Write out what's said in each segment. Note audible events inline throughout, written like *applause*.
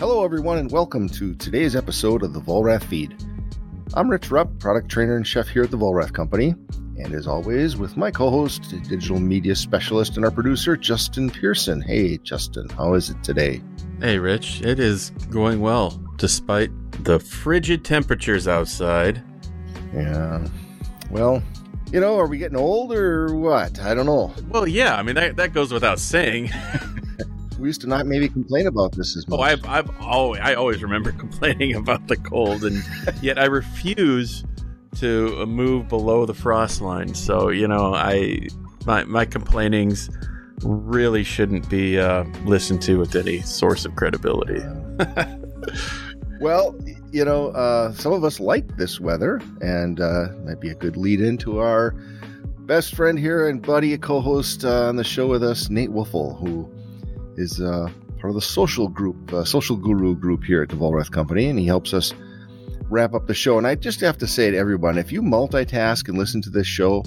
Hello, everyone, and welcome to today's episode of the Vollrath Feed. I'm Rich Rupp, product trainer and chef here at the Vollrath Company, and as always, with my co host, digital media specialist, and our producer, Justin Pearson. Hey, Justin, how is it today? Hey, Rich, it is going well despite the frigid temperatures outside. Yeah. Well, you know, are we getting old or what? I don't know. Well, yeah, I mean, that, that goes without saying. *laughs* we used to not maybe complain about this as much. Oh, I've, I've always, I always remember *laughs* complaining about the cold, and *laughs* yet I refuse to move below the frost line. So, you know, I, my, my complainings really shouldn't be uh, listened to with any source of credibility. well, you know, uh, some of us like this weather, and uh, might be a good lead into our best friend here and buddy, a co-host uh, on the show with us, Nate Woelfel, who is uh, part of the social group, uh, social guru group here at the Vollrath Company, and he helps us wrap up the show. And I just have to say to everyone, if you multitask and listen to this show,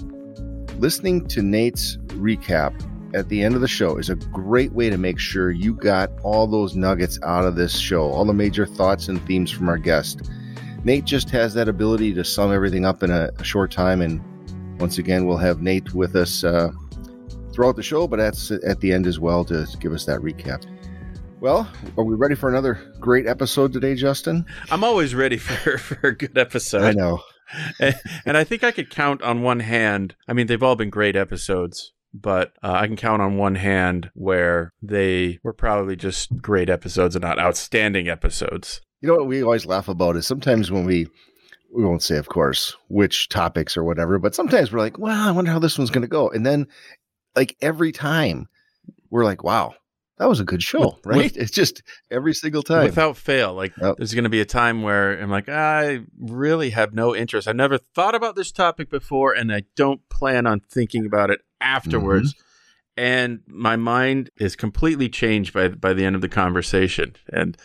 listening to Nate's recap at the end of the show is a great way to make sure you got all those nuggets out of this show, all the major thoughts and themes from our guest. Nate just has that ability to sum everything up in a, a short time. And once again, we'll have Nate with us uh, throughout the show, but that's at the end as well to give us that recap. Well, are we ready for another great episode today, Justin? I'm always ready for, *laughs* for a good episode. I know. and, *laughs* and I think I could count on one hand. I mean, they've all been great episodes but uh, I can count on one hand where they were probably just great episodes and not outstanding episodes. You know what we always laugh about is sometimes when we we won't say, of course, which topics or whatever, but sometimes we're like, well, I wonder how this one's going to go, and then like every time we're like, wow, that was a good show, with, right? With, *laughs* it's just every single time. Without fail. Like there's going to be a time where I'm like, I really have no interest. I've never thought about this topic before and I don't plan on thinking about it afterwards. Mm-hmm. And my mind is completely changed by by the end of the conversation. And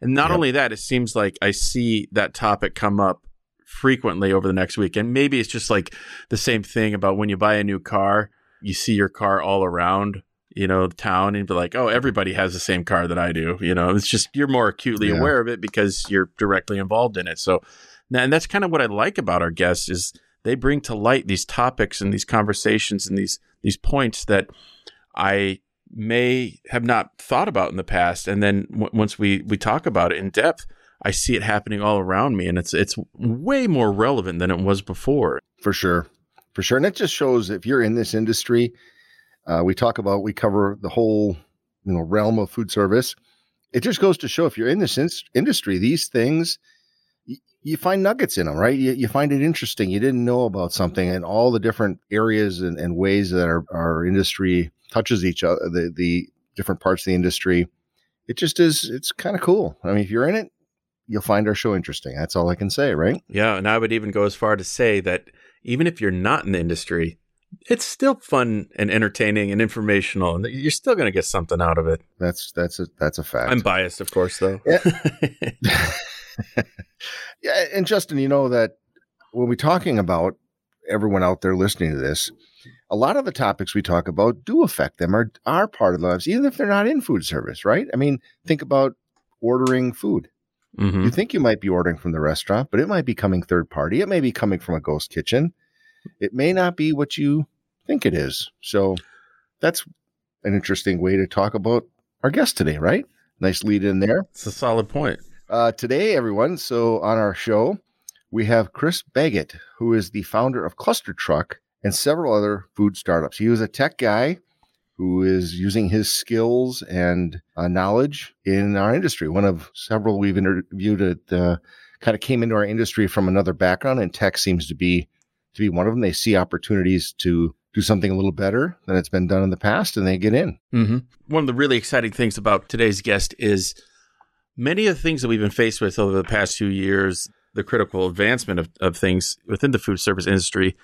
and not yep. only that, it seems like I see that topic come up frequently over the next week. And maybe it's just like the same thing about when you buy a new car, you see your car all around you know, town and be like, oh, everybody has the same car that I do. You know, it's just you're more acutely yeah. aware of it because you're directly involved in it. So, and that's kind of what I like about our guests is they bring to light these topics and these conversations and these these points that I may have not thought about in the past, and then w- once we we talk about it in depth, I see it happening all around me, and it's it's way more relevant than it was before. For sure, for sure, and it just shows if you're in this industry uh, we talk about, we cover the whole, you know, realm of food service. It just goes to show if you're in this in- industry, these things, you find nuggets in them, right? You, you, find it interesting. You didn't know about something and all the different areas and, and ways that our, our industry touches each other, the, the different parts of the industry. It just is, it's kind of cool. I mean, if you're in it, you'll find our show interesting. That's all I can say, right? Yeah. And I would even go as far to say that even if you're not in the industry, it's still fun and entertaining and informational, and you're still going to get something out of it. That's that's a that's a fact. I'm biased, of course, though. Yeah. *laughs* *laughs* yeah, and Justin, you know that when we're talking about everyone out there listening to this, a lot of the topics we talk about do affect them or are part of their lives, even if they're not in food service, right? I mean, think about ordering food. Mm-hmm. You think you might be ordering from the restaurant, but it might be coming third party. It may be coming from a ghost kitchen it may not be what you think it is. So that's an interesting way to talk about our guest today, right? Nice lead in there. It's a solid point. Uh, today, everyone, so on our show, we have Chris Baggott, who is the founder of ClusterTruck and several other food startups. He was a tech guy who is using his skills and uh, knowledge in our industry. One of several we've interviewed that uh, kind of came into our industry from another background, and tech seems to be to be one of them. They see opportunities to do something a little better than it's been done in the past, and they get in. Mm-hmm. One of the really exciting things about today's guest is many of the things that we've been faced with over the past few years, the critical advancement of, of things within the food service industry.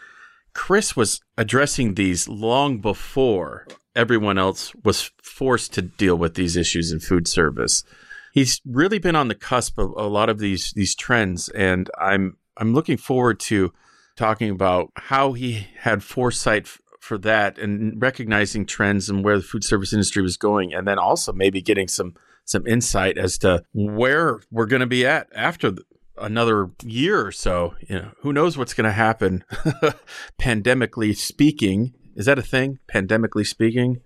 Chris was addressing these long before everyone else was forced to deal with these issues in food service. He's really been on the cusp of a lot of these these trends, and I'm I'm looking forward to talking about how he had foresight f- for that and recognizing trends and where the food service industry was going, and then also maybe getting some some insight as to where we're going to be at after another year or so. You know, who knows what's going to happen, *laughs* pandemically speaking. Is that a thing? Pandemically speaking,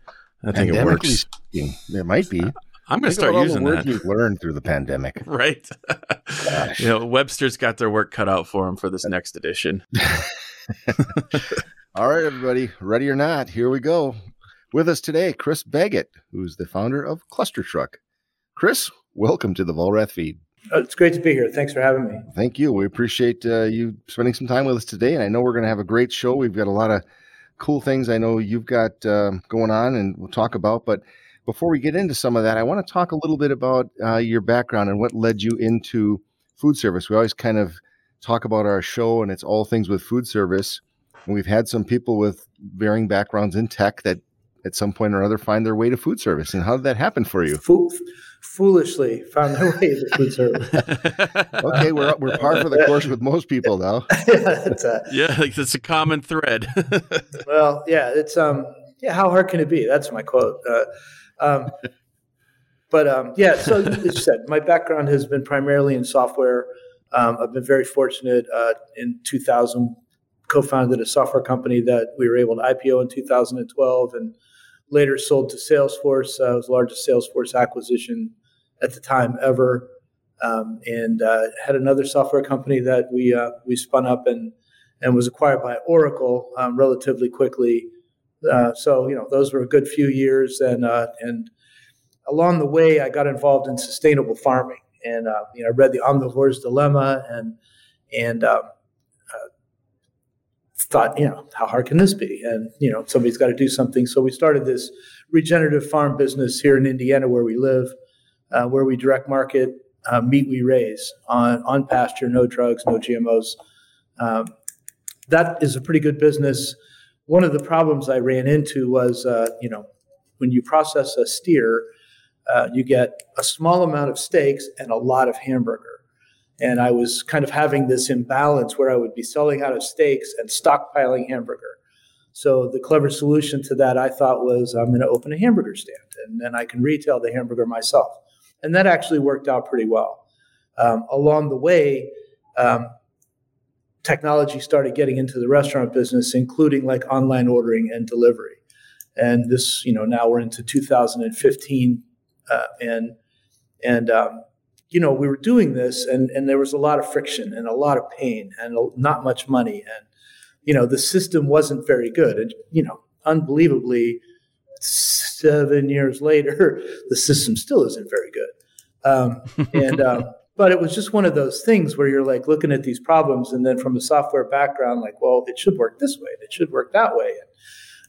I think it works. Speaking, it might be. I'm going to start using the that. You've learned through the pandemic, *laughs* right? you know, Webster's got their work cut out for him for this next edition. *laughs* All right, everybody, ready or not? Here we go. With us today, Chris Baggott, who's the founder of ClusterTruck. Chris, welcome to the Vollrath feed. Uh, it's great to be here. Thanks for having me. Thank you. We appreciate uh, you spending some time with us today, and I know we're going to have a great show. We've got a lot of cool things I know you've got um, going on, and we'll talk about. But before we get into some of that, I want to talk a little bit about uh, your background and what led you into food service. We always kind of talk about our show, and it's all things with food service. And we've had some people with varying backgrounds in tech that at some point or other find their way to food service. And how did that happen for you? Fo- foolishly found their way to food service. *laughs* okay, we're we're par for the course with most people now. *laughs* yeah, uh, yeah, like that's a common thread. *laughs* well, yeah, it's um, yeah. How hard can it be? That's my quote. Uh, um, but um, yeah, so as you said, my background has been primarily in software. Um, I've been very fortunate. Uh, in 2000, co-founded a software company that we were able to IPO in 2012, and later sold to Salesforce. Uh, it was the largest Salesforce acquisition at the time ever, um, and uh, had another software company that we uh, we spun up and and was acquired by Oracle um, relatively quickly. Uh, so you know those were a good few years, and uh, and along the way I got involved in sustainable farming, and uh, you know I read the Omnivore's Dilemma, and and um, thought, you know, how hard can this be? And, you know, somebody's got to do something. So we started this regenerative farm business here in Indiana where we live, uh, where we direct market uh, meat we raise on, on pasture, no drugs, no GMOs. Um, that is a pretty good business. One of the problems I ran into was, uh, you know, when you process a steer, uh, you get a small amount of steaks and a lot of hamburger. And I was kind of having this imbalance where I would be selling out of steaks and stockpiling hamburger. So the clever solution to that I thought was I'm going to open a hamburger stand and then I can retail the hamburger myself. And that actually worked out pretty well. Um, along the way, um, technology started getting into the restaurant business, including like online ordering and delivery. And this, you know, now we're into 2015, uh, and and um, you know, we were doing this and, and there was a lot of friction and a lot of pain and not much money. And, you know, the system wasn't very good. And, you know, unbelievably, seven years later, *laughs* the system still isn't very good. Um, and, um, but it was just one of those things where you're like looking at these problems and then from a software background, like, well, it should work this way. It should work that way. And,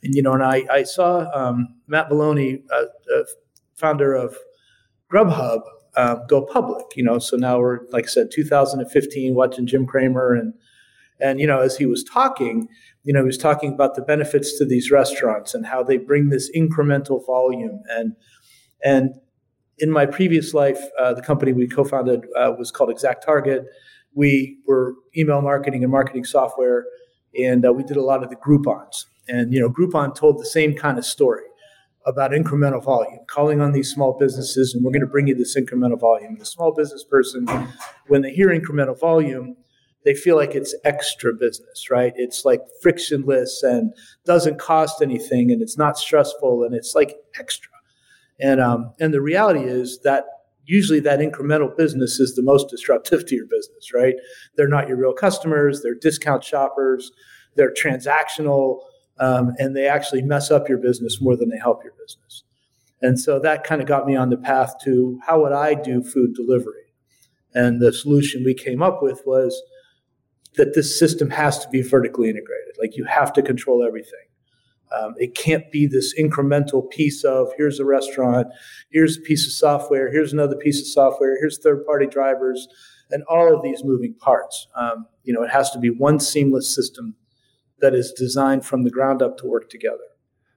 and you know, and I, I saw um, Matt Maloney, uh, uh, founder of Grubhub, uh, go public. You know, so now we're like I said, 2015, watching Jim Cramer, and and you know, as he was talking, you know, he was talking about the benefits to these restaurants and how they bring this incremental volume and and in my previous life, uh, the company we co-founded uh, was called Exact Target. We were email marketing and marketing software, and uh, we did a lot of the Groupons. And you know, Groupon told the same kind of story about incremental volume, calling on these small businesses, and we're going to bring you this incremental volume. The small business person, when they hear incremental volume, they feel like it's extra business, right? It's like frictionless and doesn't cost anything, and it's not stressful, and it's like extra. And um, and the reality is that usually that incremental business is the most disruptive to your business, right? They're not your real customers. They're discount shoppers. They're transactional um, and they actually mess up your business more than they help your business. And so that kind of got me on the path to how would I do food delivery? And the solution we came up with was that this system has to be vertically integrated. Like you have to control everything. Um, it can't be this incremental piece of here's a restaurant, here's a piece of software, here's another piece of software, here's third party drivers, and all of these moving parts. Um, you know, it has to be one seamless system that is designed from the ground up to work together.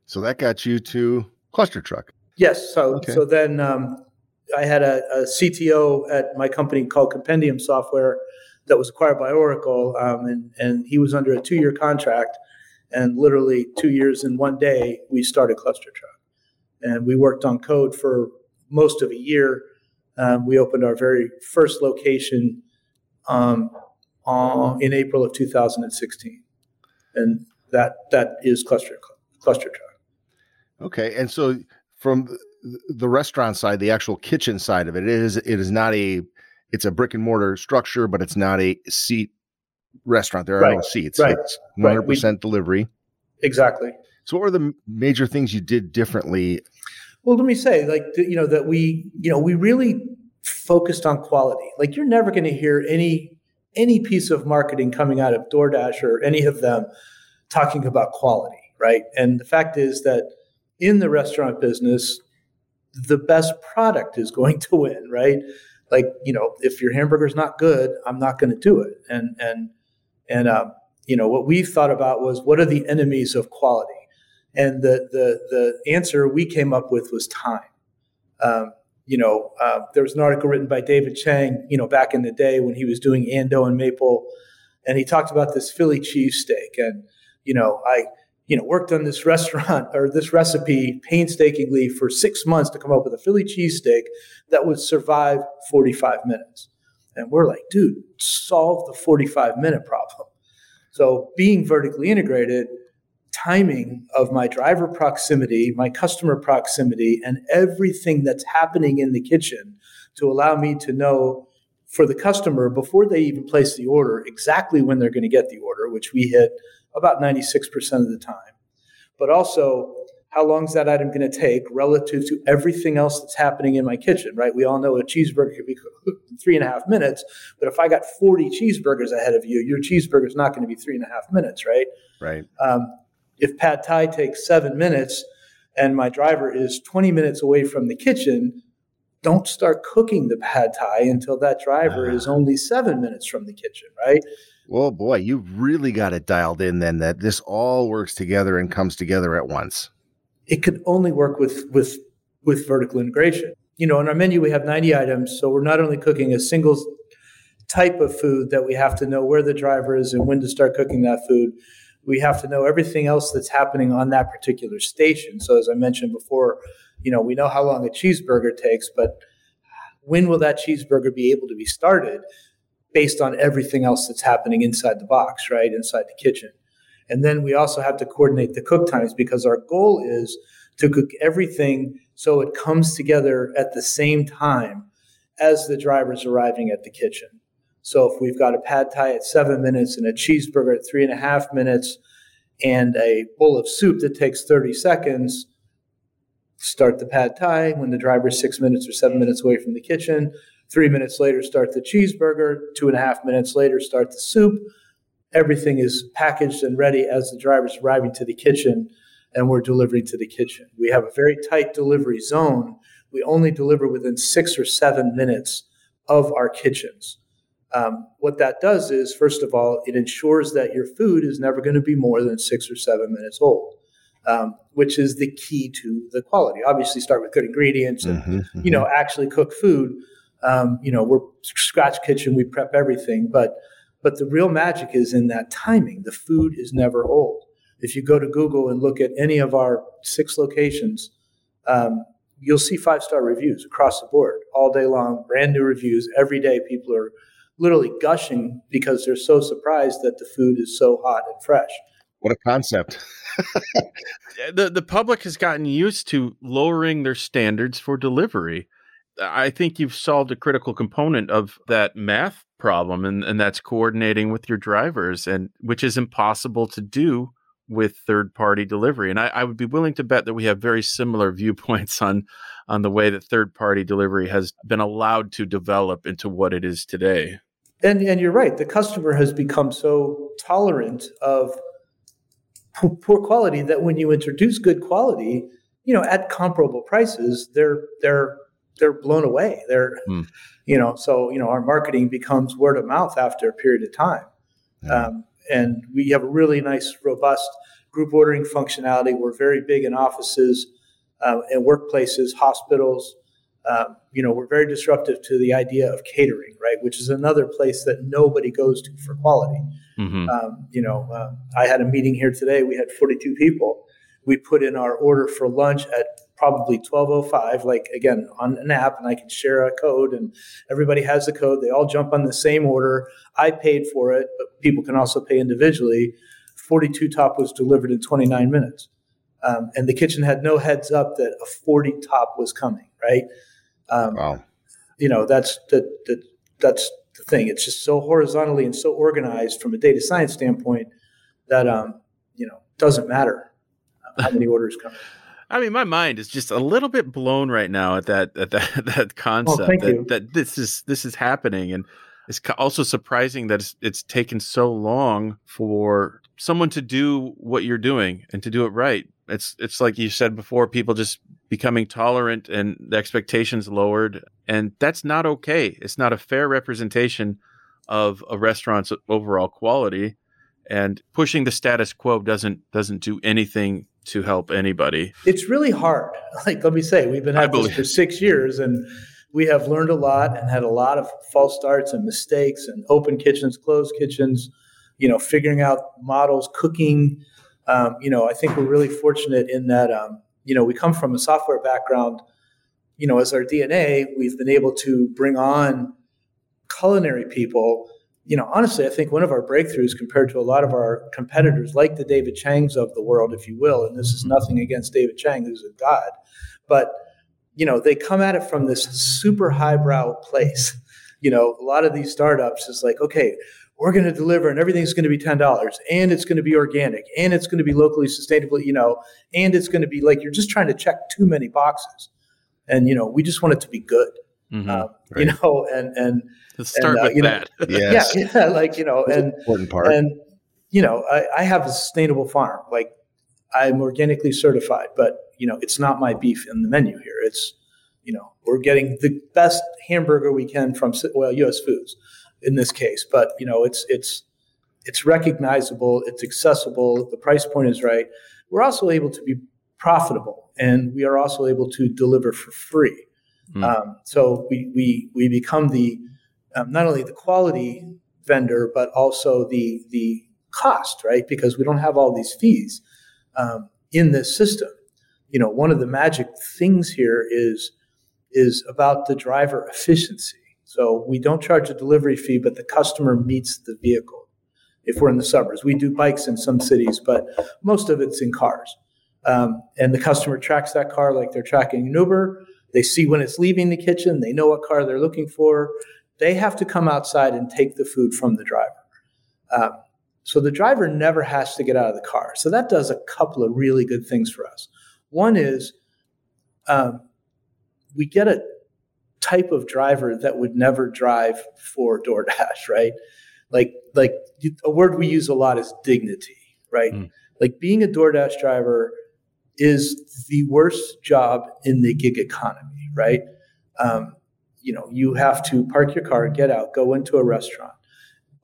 So that got you to ClusterTruck. Yes. So okay. so then um, I had a, a, CTO at my company called Compendium Software that was acquired by Oracle, um, and and he was under a two year contract, and literally two years in one day we started ClusterTruck, and we worked on code for most of a year. Um, we opened our very first location um, uh, in April of 2016, and that that is cluster cluster truck. Okay, and so from the restaurant side, the actual kitchen side of it, it is it is not a it's a brick and mortar structure, but it's not a seat restaurant. There are right. no seats. Right. It's 100% right. delivery. Exactly. So, what were the major things you did differently? Well, let me say, like, you know, that we, you know, we really focused on quality. Like, you're never going to hear any any piece of marketing coming out of DoorDash or any of them talking about quality, right? And the fact is that in the restaurant business, the best product is going to win, right? Like, you know, if your hamburger's not good, I'm not going to do it. And and and um, you know, what we thought about was what are the enemies of quality? And the the the answer we came up with was time. Um, you know, uh, there was an article written by David Chang, you know, back in the day when he was doing Ando and Maple, and he talked about this Philly cheesesteak. And you know, I you know worked on this *laughs* restaurant or this recipe painstakingly for six months to come up with a Philly cheesesteak that would survive 45 minutes. And we're like, dude, solve the 45 minute problem. So being vertically integrated, timing of my driver proximity, my customer proximity, and everything that's happening in the kitchen to allow me to know for the customer before they even place the order exactly when they're going to get the order, which we hit about 96% of the time. But also, how long is that item going to take relative to everything else that's happening in my kitchen, right? We all know a cheeseburger could be cooked in three and a half minutes, but if I got 40 cheeseburgers ahead of you, your cheeseburger is not going to be three and a half minutes, right? Right. Um, if pad thai takes seven minutes and my driver is 20 minutes away from the kitchen, don't start cooking the pad thai until that driver uh, is ah. only seven minutes from the kitchen, right? Well, boy, you've really got it dialed in then that this all works together and comes together at once. It could only work with with with vertical integration. You know, on our menu we have 90 items, so we're not only cooking a single type of food that we have to know where the driver is and when to start cooking that food we have to know everything else that's happening on that particular station. So as I mentioned before, you know, we know how long a cheeseburger takes, but when will that cheeseburger be able to be started based on everything else that's happening inside the box, right? Inside the kitchen. And then we also have to coordinate the cook times because our goal is to cook everything so it comes together at the same time as the driver's arriving at the kitchen. So if we've got a pad thai at seven minutes and a cheeseburger at three and a half minutes and a bowl of soup that takes 30 seconds, start the pad thai when the driver's six minutes or seven minutes away from the kitchen. Three minutes later, start the cheeseburger. Two and a half minutes later, start the soup. Everything is packaged and ready as the driver's arriving to the kitchen and we're delivering to the kitchen. We have a very tight delivery zone. We only deliver within six or seven minutes of our kitchens. Um, what that does is, first of all, it ensures that your food is never going to be more than six or seven minutes old, um, which is the key to the quality. Obviously, start with good ingredients and mm-hmm, mm-hmm. you know actually cook food. Um, you know, we're scratch kitchen, we prep everything, but but the real magic is in that timing. The food is never old. If you go to Google and look at any of our six locations, um, you'll see five star reviews across the board all day long, brand new reviews every day. People are literally gushing because they're so surprised that the food is so hot and fresh. What a concept. *laughs* the the public has gotten used to lowering their standards for delivery. I think you've solved a critical component of that math problem and, and that's coordinating with your drivers and which is impossible to do with third party delivery. And I, I, would be willing to bet that we have very similar *laughs* viewpoints on on the way that third party delivery has been allowed to develop into what it is today. And and you're right. The customer has become so tolerant of poor quality that when you introduce good quality, you know, at comparable prices, they're they're they're blown away. They're mm. you know, so you know, our marketing becomes word of mouth after a period of time. Yeah. Um, and we have a really nice, robust group ordering functionality. We're very big in offices uh, and workplaces, hospitals, um, you know, we're very disruptive to the idea of catering, right? Which is another place that nobody goes to for quality. Mm-hmm. Um, you know, uh, I had a meeting here today. We had 42 people. we put in our order for lunch at probably 1205 like again on an app and i can share a code and everybody has the code they all jump on the same order i paid for it but people can also pay individually 42 top was delivered in 29 minutes um, and the kitchen had no heads up that a 40 top was coming right um, wow. you know that's that, that that's the thing. It's just so horizontally and so organized from a data science standpoint that um, you know doesn't matter how many *laughs* orders come I mean, my mind is just a little bit blown right now at that at that *laughs* that concept oh, that, that, this is this is happening, and it's also surprising that it's, it's taken so long for someone to do what you're doing and to do it right. It's it's like you said before, people just becoming tolerant and the expectations lowered, and that's not okay. It's not a fair representation of a restaurant's overall quality, and pushing the status quo doesn't doesn't do anything to help anybody. It's really hard. *laughs* Like let me say, we've been at this for six years, and we have learned a lot and had a lot of false starts and mistakes, and open kitchens, closed kitchens. You know, figuring out models, cooking. Um, you know, I think we're really fortunate in that. Um, you know, we come from a software background. You know, as our DNA, we've been able to bring on culinary people you know, honestly, I think one of our breakthroughs compared to a lot of our competitors, like the David Changs of the world, if you will, and this is mm-hmm. nothing against David Chang, who's a god, but you know, they come at it from this super highbrow place. You know, a lot of these startups is like, okay, we're going to deliver and everything's going to be $10 and it's going to be organic and it's going to be locally sustainable, you know, and it's going to be like you're just trying to check too many boxes. And, you know, we just want it to be good. Mm-hmm, uh, right. You know, and, and, Let's start and, uh, with that. *laughs* Know, yes. Yeah, yeah, like you know, and important part. And you know, I, I have a sustainable farm. Like I'm organically certified, but you know, it's not my beef in the menu here. It's you know, we're getting the best hamburger we can from well, U.S. Foods in this case, but you know, it's it's it's recognizable, it's accessible, the price point is right. We're also able to be profitable, and we are also able to deliver for free. Mm. Um, so we we we become the um, not only the quality vendor but also the the cost, right? Because we don't have all these fees um, in this system. You know, one of the magic things here is is about the driver efficiency. So we don't charge a delivery fee, but the customer meets the vehicle. If we're in the suburbs, we do bikes in some cities, but most of it's in cars. Um, and the customer tracks that car like they're tracking an Uber. They see when it's leaving the kitchen. They know what car they're looking for. They have to come outside and take the food from the driver. Um, so the driver never has to get out of the car. So that does a couple of really good things for us. One is um, we get a type of driver that would never drive for DoorDash, right? Like like a word we use a lot is dignity, right? Mm. Like being a DoorDash driver is the worst job in the gig economy, right? Um, you know, you have to park your car, get out, go into a restaurant.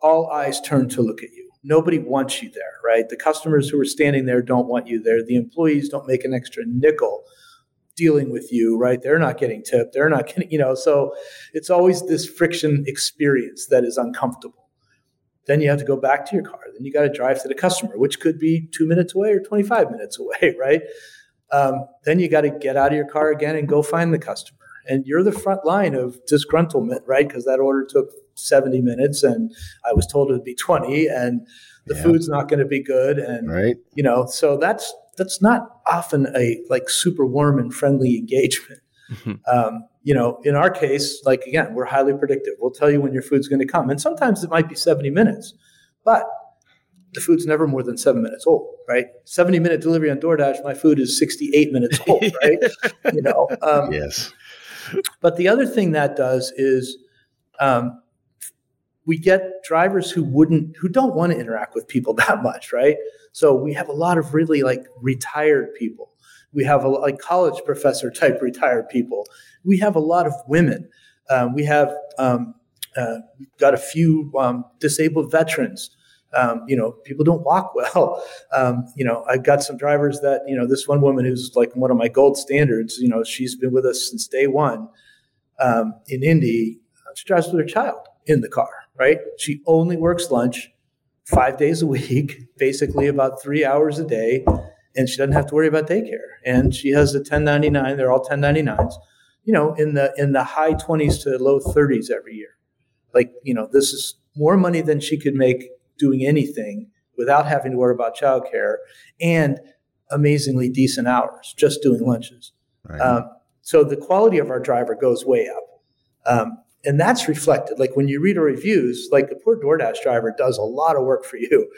All eyes turn to look at you. Nobody wants you there, right? The customers who are standing there don't want you there. The employees don't make an extra nickel dealing with you, right? They're not getting tipped. They're not getting, you know, so it's always this friction experience that is uncomfortable. Then you have to go back to your car. Then you got to drive to the customer, which could be two minutes away or 25 minutes away, *laughs* right? Um, then you got to get out of your car again and go find the customer and you're the front line of disgruntlement, right? Because that order took 70 minutes and I was told it would be 20 and the yeah. food's not going to be good. And, right. you know, so that's, that's not often a like super warm and friendly engagement. Mm-hmm. Um, you know, in our case, like again, we're highly predictive. We'll tell you when your food's going to come. And sometimes it might be 70 minutes, but the food's never more than seven minutes old, right? 70 minute delivery on DoorDash, my food is 68 minutes old, *laughs* right? you know, um, yes but the other thing that does is um, we get drivers who wouldn't, who don't want to interact with people *laughs* that much, right? So we have a lot of really like retired people. We have a like college professor type *laughs* retired people. We have a lot of women. Um, we have um, uh, got a few um, disabled veterans um, you know, people don't walk well. *laughs* Um, you know, I've got some drivers that, you know, this one woman who's like one of my gold standards, you know, she's been with us since day one um, in Indy. She drives with her child in the car, right? She only works lunch five days a week, *laughs* basically about three hours a day. and she doesn't have to worry about daycare. And she has a 1099. They're all 1099s. You know, in the in the high 20s to low 30s every year. Like you know, this is more money than she could make doing anything without having to worry about childcare and amazingly decent hours just doing lunches. Right. Um, so the quality of our driver goes way up. Um, and that's reflected. Like when you read our reviews, like the poor DoorDash driver does a lot of work for you.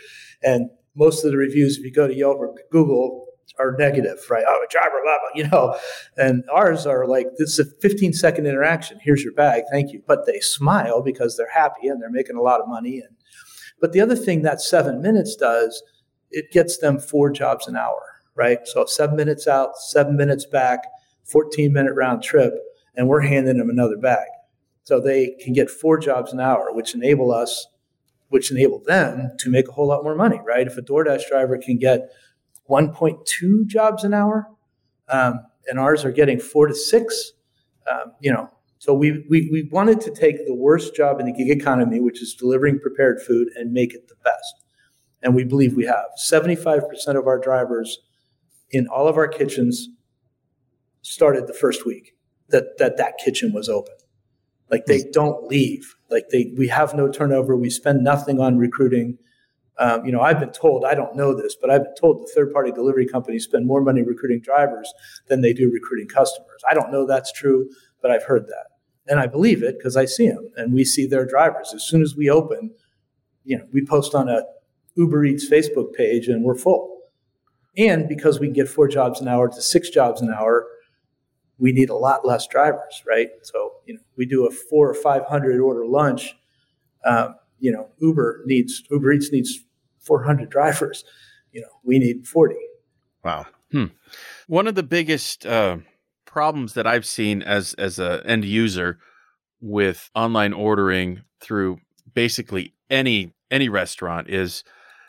And most of the reviews, if you go to Yelp or Google, are negative, right? Oh, a driver, blah, blah, you know. And ours are like, this is a 15 second interaction. Here's your bag. Thank you. But they smile because they're happy and they're making a lot of money. And but the other thing that seven minutes does, it gets them four jobs an hour, right? So seven minutes out, seven minutes back, 14 minute round trip, and we're handing them another bag. So they can get four jobs an hour, which enable us, which enable them to make a whole lot more money, right? If a DoorDash driver can get 1.2 jobs an hour, um, and ours are getting four to six, um, you know, so we, we, we wanted to take the worst job in the gig economy, which is delivering prepared food, and make it the best. And we believe we have. 75% of our drivers in all of our kitchens started the first week that that, that kitchen was open. Like they don't leave. Like they, we have no turnover. We spend nothing on recruiting. Um, you know, I've been told, I don't know this, but I've been told the third party delivery companies spend more money recruiting drivers than they do recruiting customers. I don't know that's true, but I've heard that. And I believe it because I see them and we see their drivers. As soon as we open, you know, we post on a Uber Eats Facebook page and we're full. And because we can get four jobs an hour to six jobs an hour, we need a lot less drivers, right? So, you know, we do a four or 500 order lunch. Um, you know, Uber needs, Uber Eats needs 400 drivers. You know, we need 40. Wow. Hmm. One of the biggest, uh, problems that I've seen as as a end user with online ordering through basically any any restaurant is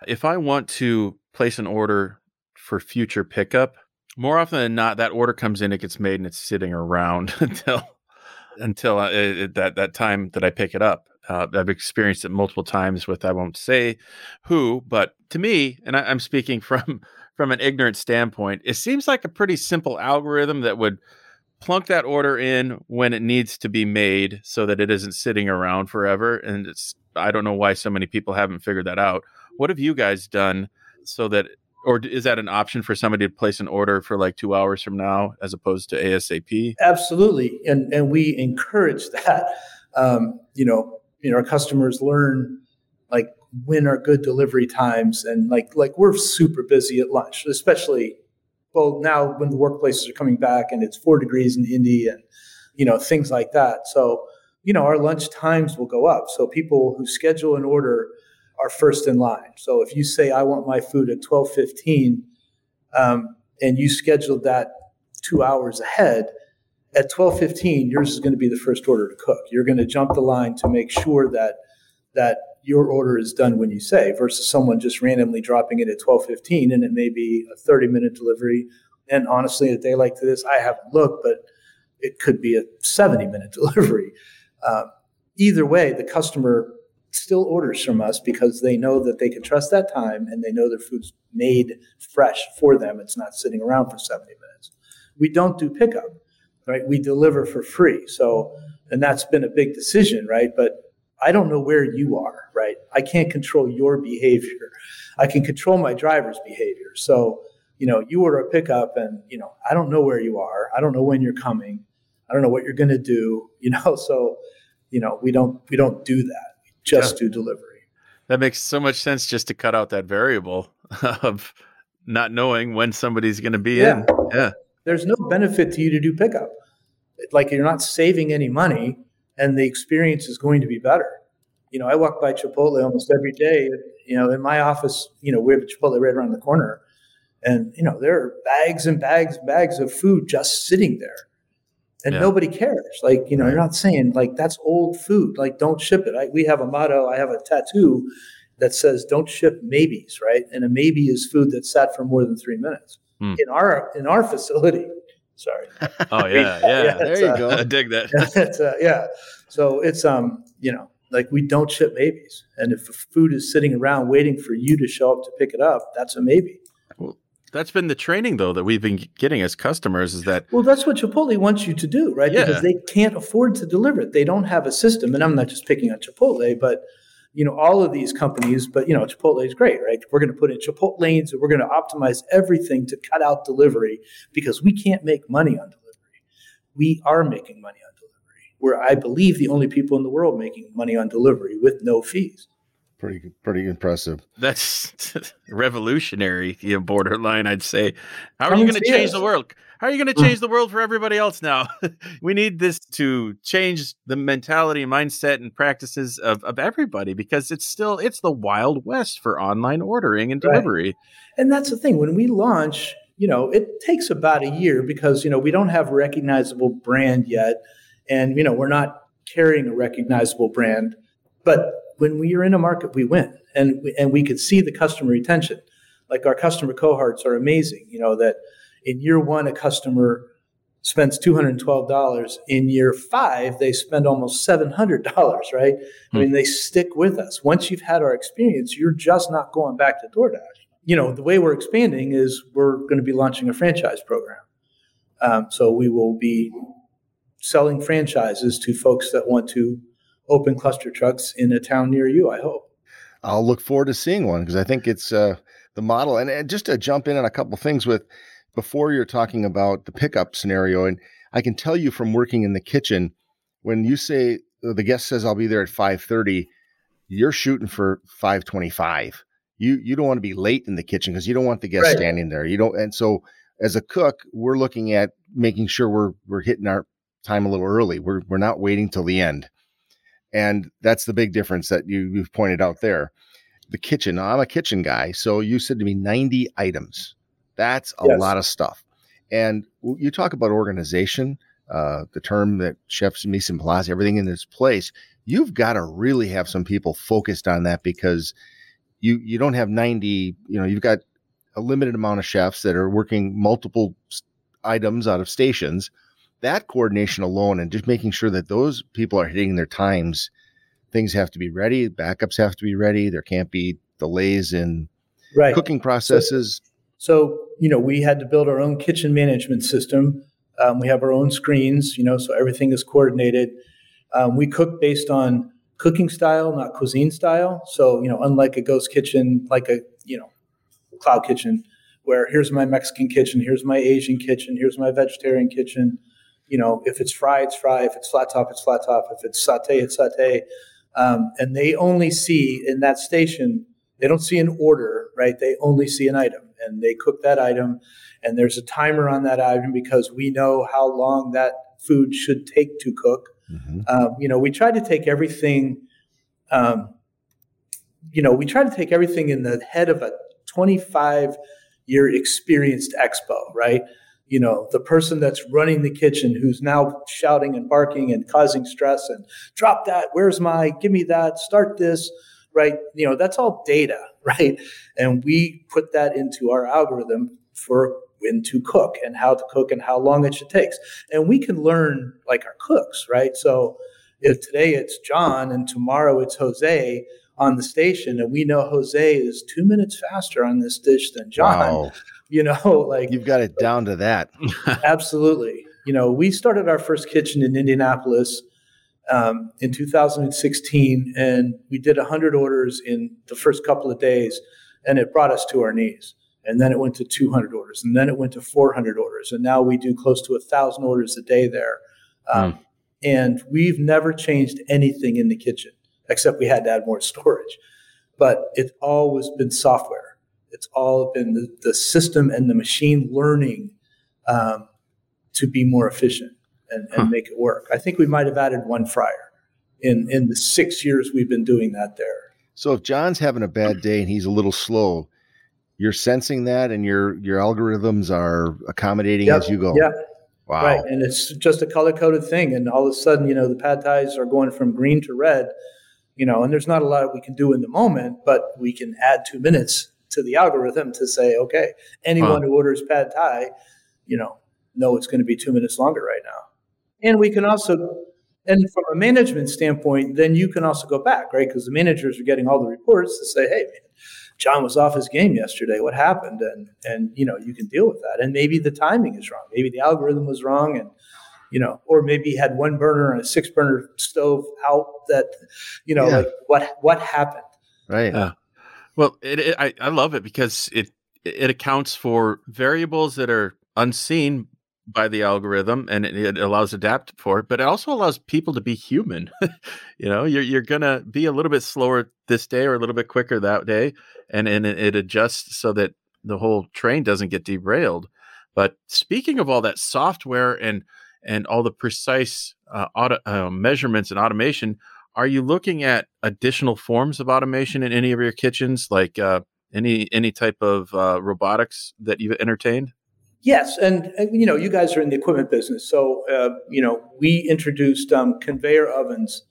if I want to place an order for future pickup, more often than not, that order comes in, it gets made, and it's sitting around *laughs* until until uh, it, that that time that I pick it up. Uh, I've experienced it multiple times with I won't say who, but to me, and I, I'm speaking *laughs* from from an ignorant standpoint, it seems like a pretty simple algorithm that would plunk that order in when it needs to be made so that it isn't sitting around forever. And it's, I don't know why so many people haven't figured that out. What have you guys done so that, or is that an option for somebody to place an order for like two hours from now as opposed to ASAP? Absolutely. And, and we encourage *laughs* that. Um, you know, you know, our customers learn like when are good delivery times and like like we're super busy at lunch especially well now when the workplaces are coming back and it's four degrees in indy and you know things like that so you know our lunch times will go up so people who schedule an order are first in line. So if you say i want my food at 12.15 um, and you scheduled that two hours ahead at 12.15 yours is going to be the first order to cook. You're going to jump the line to make sure that that your order is done when you say versus someone just randomly dropping it at 12:15 and it may be a 30 minute delivery. And honestly a day like this I haven't looked but it could be a 70 minute *laughs* delivery. Uh, either way the customer still orders from us because they know that they can trust that time and they know their food's made fresh for them it's not sitting around for 70 minutes we don't do pickup right we deliver for free so and that's been a big decision right but I don't know where you are, right? I can't control your behavior. I can control my driver's behavior. So, you know, you order a pickup and, you know, I don't know where you are. I don't know when you're coming. I don't know what you're going to do, *laughs* you know, so, you know, we don't we don't do that. Just yeah. do delivery. That makes so much sense just to cut out that variable *laughs* of not knowing when somebody's going to be yeah. in. Yeah. There's no benefit to you to do pickup. Like you're not saving any money and the experience is going to be better. You know, I walk by Chipotle almost every day. You know, in my office, you know, we have a Chipotle right around the corner, and you know, there are bags and bags, bags of food just sitting there, and yeah. nobody cares. Like, you know, you're not saying like that's old food. Like, don't ship it. I, we have a motto. I have a tattoo that says "Don't ship maybes." Right, and a maybe is food that sat for more than three minutes. Mm. In our in our facility, *laughs* Sorry. Oh yeah, yeah. *laughs* yeah there you uh, go. I dig that. *laughs* it's, uh, yeah. So it's um, you know, like we don't ship maybes, and if food is sitting around waiting for you to show up to pick it up, that's a maybe. That's been the training though that we've been getting as customers is that Well, that's what Chipotle wants you to do, right? Yeah. Because they can't afford to deliver it. They don't have a system. And I'm not just picking on Chipotle, but you know, all of these companies, but you know, Chipotle is great, right? We're going to put in Chipotle lanes and we're going to optimize everything to cut out delivery because we can't make money on delivery. We are making money on delivery. We're, I believe, the only people in the world making money on delivery with no fees. Pretty pretty impressive. that's *laughs* revolutionary, you know, borderline, I'd say. How are Come you going to change us. the world? How are you going to mm. change the world for everybody else now? *laughs* we need this to change the mentality, mindset, and practices of, of everybody because it's still it's the wild west for online ordering and Right. delivery. And that's the thing. When we launch, you know, it takes about a year because, you know, we don't have a recognizable brand yet. And, you know, we're not carrying a recognizable brand. But when we are in a market, we win. And, and we could see the customer retention. Like our customer cohorts are amazing. You know, that in year one, a customer spends $212. In year five, they spend almost $700, right? I mean, they stick with us. Once you've had our experience, you're just not going back to DoorDash. You know, the way we're expanding is we're going to be launching a franchise program. Um, so we will be selling franchises to folks that want to open cluster trucks in a town near you, I hope. I'll look forward to seeing one because I think it's uh, the model. And, and just to jump in on a couple things with before you're talking about the pickup scenario, and I can tell you from working in the kitchen, when you say uh, the guest says I'll be there at five thirty, you're shooting for five twenty five. You you don't want to be late in the kitchen because you don't want the guest Right. standing there. You don't. And so as a cook, we're looking at making sure we're we're hitting our time a little early. We're we're not waiting till the end. And that's the big difference that you, you've pointed out there. The kitchen. Now, I'm a kitchen guy, so you said to me 90 items. That's a Yes. lot of stuff. And you talk about organization, uh, the term that chefs mise en place, everything in its place. You've got to really have some people focused on that because you you don't have 90. You know, you've got a limited amount of chefs that are working multiple items out of stations that coordination alone and just making sure that those people are hitting their times things have to be ready backups have to be ready there can't be delays in Right. cooking processes So, you know, we had to build our own kitchen management system. Um, we have our own screens, you know, so everything is coordinated. Um, we cook based on cooking style, not cuisine style. So, you know, unlike a ghost kitchen, like a, you know, cloud kitchen, where here's my Mexican kitchen, here's my Asian kitchen, here's my vegetarian kitchen. You know, if it's fry, it's fry. If it's flat top, it's flat top. If it's saute, it's saute. Um, and they only see in that station, they don't see an order, right? They only see an item and they cook that item. And there's a timer on that item because we know how long that food should take to cook. Mhm. Um, you know, we try to take everything, um, you know, we try to take everything in the head of a 25 year experienced expo, right? You know, the person that's running the kitchen who's now shouting and barking and causing stress and drop that, where's my, give me that, start this, right? You know, that's all data, *laughs* right? And we put that into our algorithm for when to cook and how to cook and how long it should take. And we can learn like our cooks, right? So if today it's John and tomorrow it's Jose on the station, and we know Jose is two minutes faster on this dish than John, wow you know, *laughs* like you've got it down to that *laughs* Absolutely. You know, we started our first kitchen in Indianapolis um, in 2016, and we did 100 orders in the first couple of days, and it brought us to our knees. And then it went to 200 orders, and then it went to 400 orders, and now we do close to a thousand orders a day there. Um, And we've never changed anything in the kitchen except we had to add more *laughs* storage. But it's always been software. It's all been the, the system and the machine learning um, to be more efficient and, and Huh. make it work. I think we might have added one fryer in, in the six years we've been doing that there. so if john's having a bad day and he's a little slow you're sensing that and your your algorithms are accommodating Yep. as you go Yeah, wow right. And it's just a color coded thing. And all of a sudden, you know, the pad thais are going from green to red, you know, and there's not a lot we can do in the moment, but we can add two minutes to the algorithm to say, okay, anyone who orders pad thai, you know, know it's going to be two minutes longer right now. And we can also, and from a management standpoint, then you can also go back, right? Because the managers are getting all the reports to say, hey, man, John was off his game yesterday. What happened? And and you know you can deal with that. And maybe the timing is wrong. Maybe the algorithm was wrong, and you know, or maybe he had one burner on a six burner stove out. That you know, yeah. like what what happened? Right. Uh, well, it, it, I I love it because it it accounts for variables that are unseen by the algorithm and it, it, allows adapt for it, but it also allows people to be human. *laughs* you know, you're you're gonna be a little bit slower this day or a little bit quicker that day, and and it, it adjusts so that the whole train doesn't get derailed. But speaking of all that software and and all the precise uh, auto, uh, measurements and automation, are you looking at additional forms of automation in any of your kitchens, like uh, any any type of uh, robotics that you've entertained? Yes, and, and, you know, you guys are in the equipment business, so uh, you know we introduced um, conveyor ovens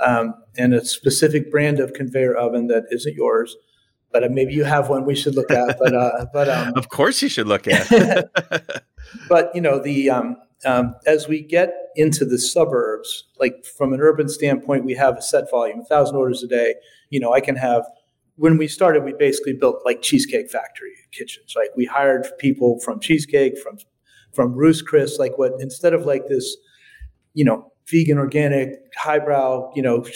um, and a specific brand of conveyor oven that isn't yours, but uh, maybe you have one we should look at. But uh, *laughs* but um, of course you should look at. *laughs* but you know the um, um, as we get into the suburbs, like from an urban standpoint, we have a set volume, a thousand orders a day. You know, I can have when we started, we basically built like Cheesecake Factory kitchens. Like we hired people from Cheesecake, from from Ruth's Chris, like what instead of like this, you know, vegan, organic, highbrow, you know,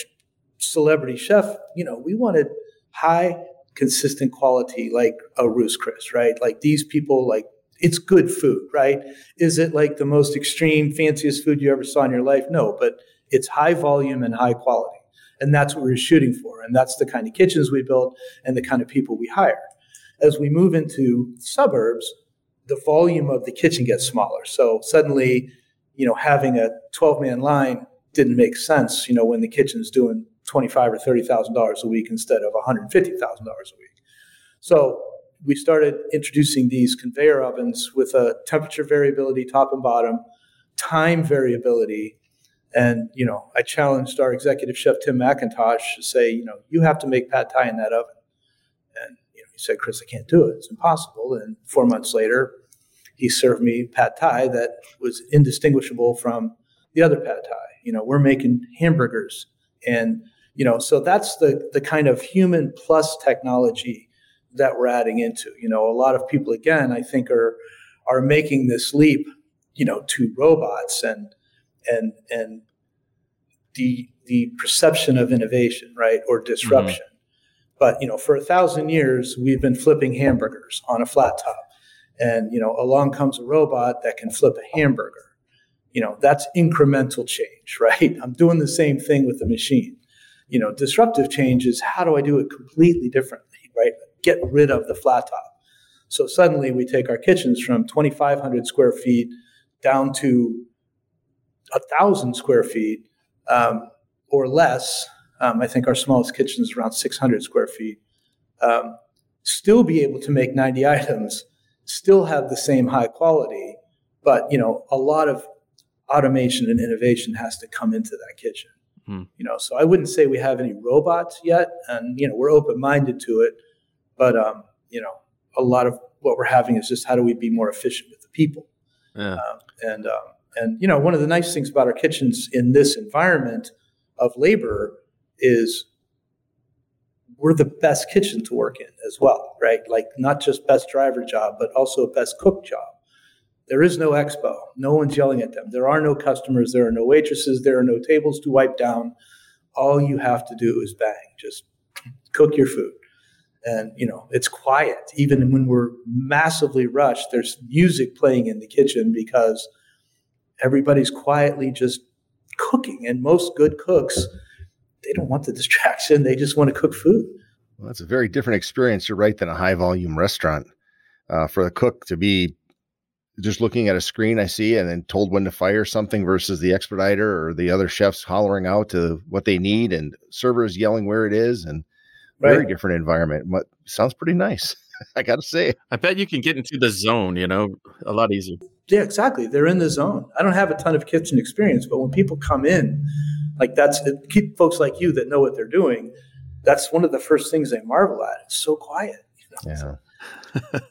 celebrity chef, you know, we wanted high, consistent quality, like a Ruth's Chris, right? Like these people, like it's good food, right? Is it like the most extreme, fanciest food you ever saw in your life? No, but it's high volume and high quality. And that's what we are shooting for. And that's the kind of kitchens we build and the kind of people we hire. As we move into suburbs, the volume of the kitchen gets smaller. So suddenly, you know, having a 12 man line didn't make sense, you know, when the kitchen's doing 25 or $30,000 a week instead of $150,000 a week. So we started introducing these conveyor ovens with a temperature variability top and bottom, time variability, and, you know, I challenged our executive chef, Tim McIntosh, to say, you know, you have to make pad thai in that oven. And, you know, he said, Chris, I can't do it. It's impossible. And four months later, he served me pad thai that was indistinguishable from the other pad thai. You know, we're making hamburgers. And, you know, so that's the, the kind of human plus technology that we're adding into. You know, a lot of people, again, I think are, are making this leap, you know, to robots and, and and the the perception of innovation, right, or disruption. Mm-hmm. But you know, for a thousand years, we've been flipping hamburgers on a flat top, and you know, along comes a robot that can flip a hamburger. You know, that's incremental change, *laughs* right? I'm doing the same thing with the machine. You know, disruptive change is how do I do it completely differently, right? Get rid of the flat top. So suddenly we take our kitchens from 2,500 square feet down to a thousand square feet um, or less. Um, I think our smallest kitchen is around 600 square feet. Um, still be able to make 90 items, still have the same high quality, but you know a lot of automation and innovation has to come into that kitchen. Hmm. You know, so I wouldn't say we have any robots yet, and you know we're open minded to it, but um, you know a lot of what we're having is just how do we be more efficient with the people, yeah. Um, and um, and you know, one of the nice things about our kitchens in this environment of labor is we're the best kitchen to work in as well, right? Like not just best driver job, but also best cook job. There is no expo. No one's yelling at them. There are no customers. There are no waitresses. There are no tables to wipe down. All you have to do is bang, just cook your food. And, you know, it's quiet. Even when we're massively rushed, there's music playing in the kitchen because – everybody's quietly just cooking. And most good cooks, they don't want the *laughs* distraction. They just want to cook food. Well, that's a very different experience. You're right than a high volume restaurant. Uh, for the cook to be just looking at a screen I see and then told when to fire something versus the expediter or the other chefs hollering out to what they need and servers yelling where it is and right. very different environment. What sounds pretty nice. *laughs* I got to say. I bet you can get into the zone, you know, a lot easier. Yeah, exactly. They're in the zone. I don't have a ton of kitchen experience, but when people come in, like that's it, keep folks like you that know what they're doing. That's one of the first things they marvel at. It's so quiet. You know? Yeah.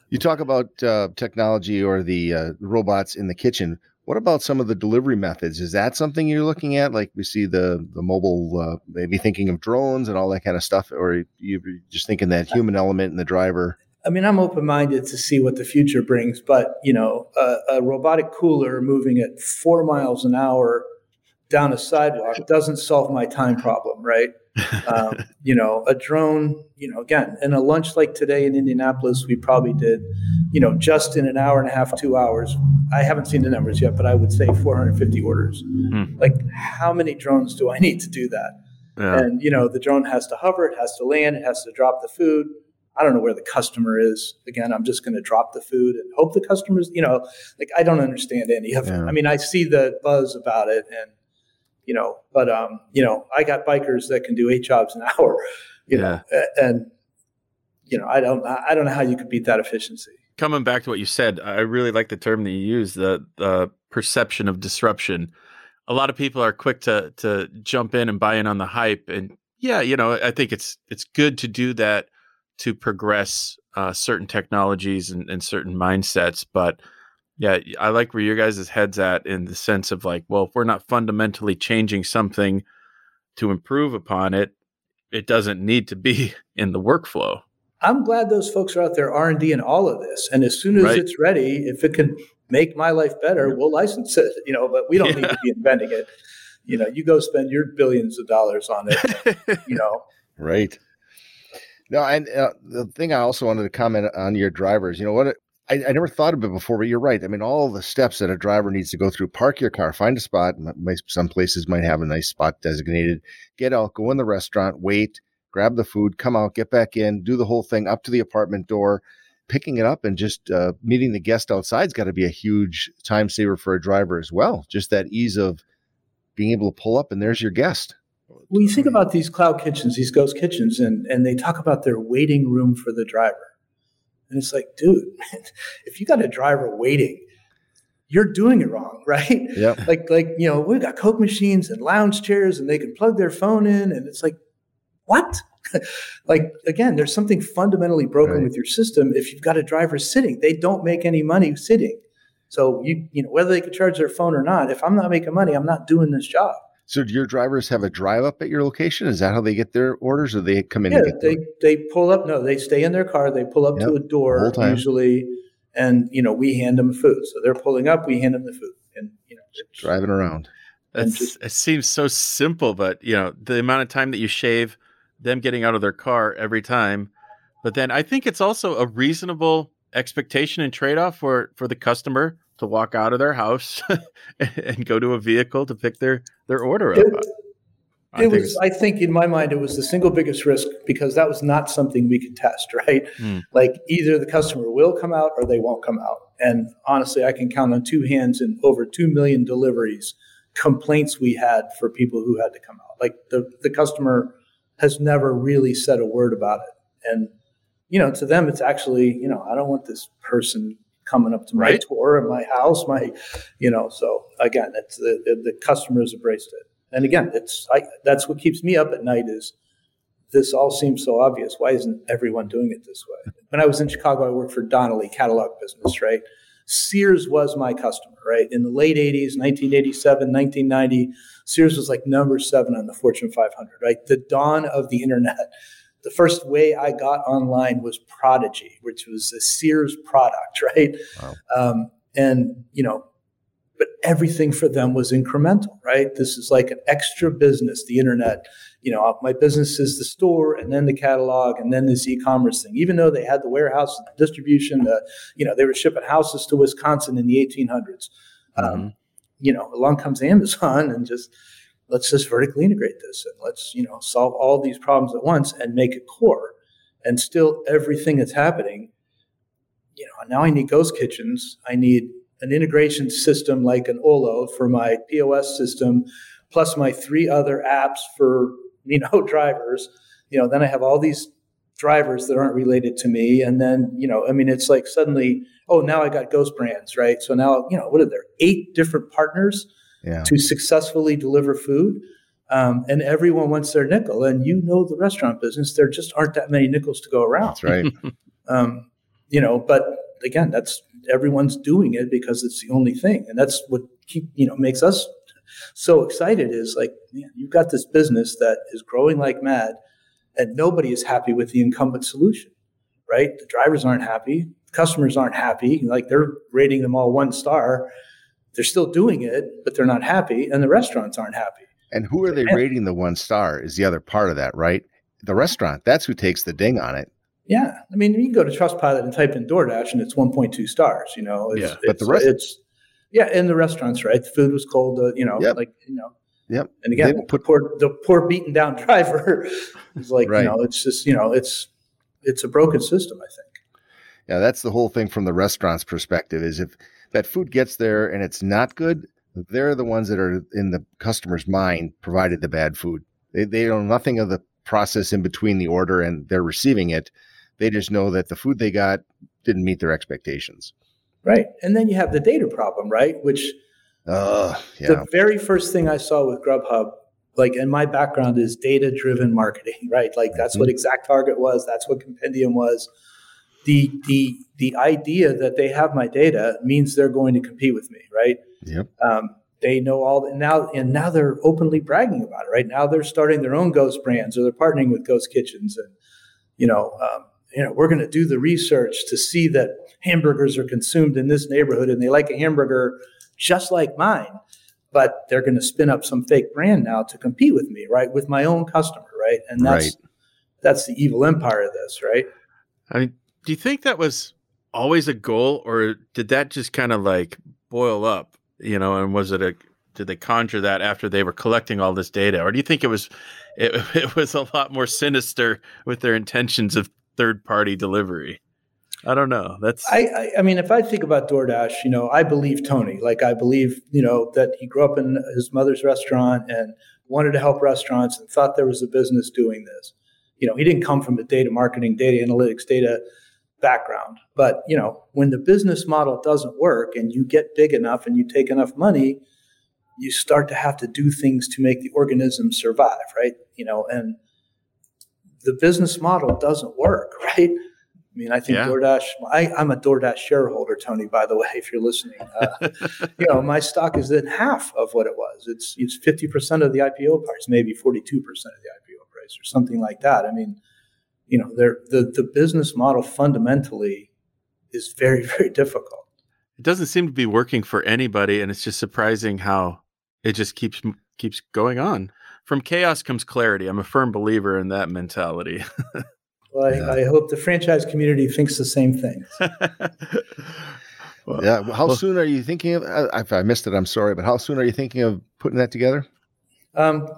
You talk about uh, technology or the uh, robots in the kitchen. What about some of the delivery methods? Is that something you're looking at? Like we see the the mobile, uh, maybe thinking of drones and all that kind of stuff, or you're just thinking that human element in the driver? I mean, I'm open minded to see what the future brings, but you know, a, a robotic cooler moving at four miles an hour down a sidewalk doesn't solve my time problem, right? Um, you know, a drone, you know, again, in a lunch like today in Indianapolis, we probably did, you know, just in an hour and a half, two hours. I haven't seen the numbers yet, but I would say 450 orders. Hmm. Like, how many drones do I need to do that? Yeah. And, you know, the drone has to hover, it has to land, it has to drop the food. I don't know where the customer is. Again, I'm just going to drop the food and hope the customers, you know, like I don't understand any of yeah. it. I mean, I see the buzz about it and, you know, but um, you know, I got bikers that can do eight jobs an *laughs* hour, you yeah. know, and you know, I don't, I don't know how you could beat that efficiency. Coming back to what you said, I really like the term that you use, the the perception of disruption. A lot of people are quick to to jump in and buy in on the hype, and yeah, you know, I think it's it's good to do that to progress uh, certain technologies and, and certain mindsets, but yeah, I like where your guys' heads at in the sense of like, well, if we're not fundamentally changing something to improve upon it, it doesn't need to be *laughs* in the workflow. I'm glad those folks are out there R and D in all of this, and as soon as right. it's ready, if it can make my life better, we'll license it. You know, but we don't yeah. need to be inventing it. You know, you go spend your billions of dollars on it. *laughs* you know, right. No, and uh, the thing I also wanted to comment on your drivers. You know what? I, I, never thought of it before, but you're right. I mean, all the steps that a driver needs to go through: park your car, find a spot. Some places might have a nice spot designated. Get out, go in the restaurant, wait, grab the food, come out, get back in, do the whole thing up to the apartment door. Picking it up and just uh, meeting the guest outside's got to be a huge time saver for a driver as well. Just that ease of being able to pull up and there's your guest. When you think about these cloud kitchens, these ghost kitchens, and, and they talk about their waiting room for the driver and it's like, dude, *laughs* if you got a driver waiting, you're doing it wrong, *laughs* right? Yeah. Like, like you know, we've got Coke machines and lounge chairs, and they can plug their phone in, and it's like, what? *laughs* like again, there's something fundamentally broken right. with your system. If you've got a driver sitting, they don't make any money sitting. So you you know whether they can charge their phone or not. If I'm not making money, I'm not doing this job. So do your drivers have a drive up at your location? Is that how they get their orders, or they come in? Yeah, they them? they pull up. No, they stay in their car. They pull up yep, to a door usually, and you know we hand them food. So they're pulling up, we hand them the food, and you know driving around. Just, it seems so simple, but you know the amount of time that you shave them getting out of their car every time. But then I think it's also a reasonable expectation and trade off for for the customer to walk out of their house *laughs* and go to a vehicle to pick their their order up. It, I, it think was, I think, in my mind, it was the single biggest risk because that was not something we could test, *laughs* right? Mm. Like either the customer will come out or they won't come out. And honestly, I can count on two hands in over two million deliveries complaints we had for people who had to come out. Like the the customer has never really said a word about it, and you know, to them, it's actually, you know, I don't want this person coming up to my right. tour and my house, my, you know. So again, it's the the, customers embraced it, and again, it's I, that's what keeps me up at night is this all seems so obvious. Why isn't everyone doing it this way? When I was in Chicago, I worked for Donnelley catalog business, right? Sears was my customer, right? In the late 80s, 1987, 1990, Sears was like number seven on the Fortune 500, right? The dawn of the internet the first way I got online was Prodigy, which was a Sears product, *laughs* right? Wow. Um, and you know, but everything for them was incremental, right? This is like an extra business, the internet. You know, my business is the store, and then the catalog, and then this e-commerce thing. Even though they had the warehouse, the distribution, the you know, they were shipping houses to Wisconsin in the 1800s. Um, mm-hmm. you know, along comes Amazon *laughs* and just let's just vertically integrate this and let's you know solve all these problems at once and make it core. And still everything that's happening you know now i need ghost kitchens. I need an integration system like an olo for my pos system plus my three other apps for you know *laughs* drivers. You know then i have all these drivers that aren't related to me. And then you know i mean it's like suddenly oh now i got ghost brands right? So now you know what are there? Eight different partners yeah. to successfully deliver food. Um, and everyone wants their nickel. And you know the restaurant business, there just aren't that many nickels to go around. That's right. *laughs* *laughs* um, you know, but again, that's everyone's doing it because it's the only thing, and that's what keep you know makes us so excited. Is like man, you've got this business that is growing like mad, and nobody is happy with the incumbent solution, right? The drivers aren't happy, customers aren't happy. Like they're rating them all one star. They're still doing it, but they're not happy, and the restaurants aren't happy. And who are they rating the one star is the other part of that, right? The restaurant. That's who takes the ding on it. Yeah, I mean, you can go to Trustpilot and type in DoorDash, and it's 1.2 stars. You know, it's, yeah, but the rest, it's yeah, in the restaurants, right? The food was cold. Uh, you know, yep. like you know, yep. And again, the put, poor the poor beaten down *laughs* driver is like right. you know, it's just you know, it's it's a broken system. I think. Yeah, that's the whole thing from the restaurant's perspective. Is if that food gets there and it's not good, they're the ones that are in the customer's mind provided the bad food. They they know nothing of the process in between the order and they're receiving it they just know that the food they got didn't meet their expectations. Right. And then you have the data problem, right? Which uh, yeah. the very first thing I saw with Grubhub, like, and my background is data driven marketing, *laughs* right? Like, that's mm-hmm. what ExactTarget was, that's what Compendium was. The, the, the idea that they have my data means they're going to compete with me, right? Yep. Um, they know all and now and now they're openly bragging about it right now they're starting their own ghost brands or they're partnering with ghost kitchens and you know um, you know, we're going to do the research to see that hamburgers are consumed in this neighborhood and they like a hamburger just like mine. But they're going to spin up some fake brand now to compete with me, right? With my own customer, right? And that's right. that's the evil empire of this, right? I mean, do you think that was always a goal, or did that just kind of like boil up, you know? And was it a did they conjure that after they were collecting all this data, or do you think it was *laughs* it, it was a lot more sinister with their intentions of third party delivery. I don't know. That's I, I, I mean, if I think about DoorDash, you know, I believe Tony. Like I believe, you know, that he grew up in his mother's restaurant and wanted to help restaurants and thought there was a business doing this. You know, he didn't come from a data marketing, data analytics, data background. But, you know, when the business model doesn't work and you get big enough and you take enough money, you start to have to do things to make the organism survive, right? You know, and the business model doesn't work, *laughs* right? I mean, I think yeah. DoorDash. I, am a DoorDash shareholder, Tony. By the *laughs* way, if you're listening, uh, you know my stock is in half of what it was. It's it's 50 percent of the IPO price, maybe 42 percent of the IPO price, or something like that. I mean, you know, the the business model fundamentally is very *laughs* very difficult. It doesn't seem to be working for anybody, and it's just surprising how it just keeps keeps going on from chaos comes clarity. I'm a firm believer in that mentality. *laughs* well, I, yeah. I, hope the franchise community thinks the same thing. *laughs* well, yeah. How well, soon are you thinking of? If I missed it, I'm sorry, but how soon are you thinking of putting that together? Um,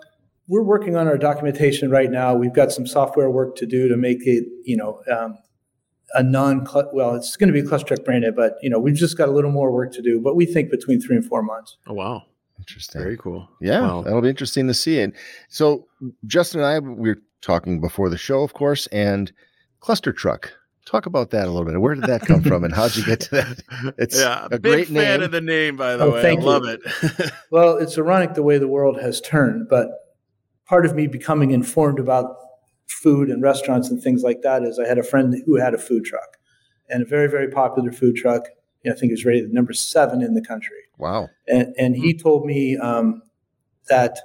we're working on our documentation right now. We've got some software work to do to make it, you know, um, a non well, it's going to be ClusterTruck branded, but you know, we've just got a little more work to do. But we think between three and four months. Oh wow! Interesting. Very cool. Yeah, wow. that'll be interesting to see. And so Justin and I we were talking before the show, of course, and ClusterTruck. Talk about that a little bit. Where did that come from, and how'd you get to that? *laughs* It's yeah, a great fan name. of the name, by the oh, way. I love it. *laughs* well, it's ironic the way the world has turned, but part of me becoming informed about food and restaurants and things like that is I had a friend who had a food truck, and a very very popular food truck you know, I think it was rated number seven in the country. Wow. And, and he told me um, that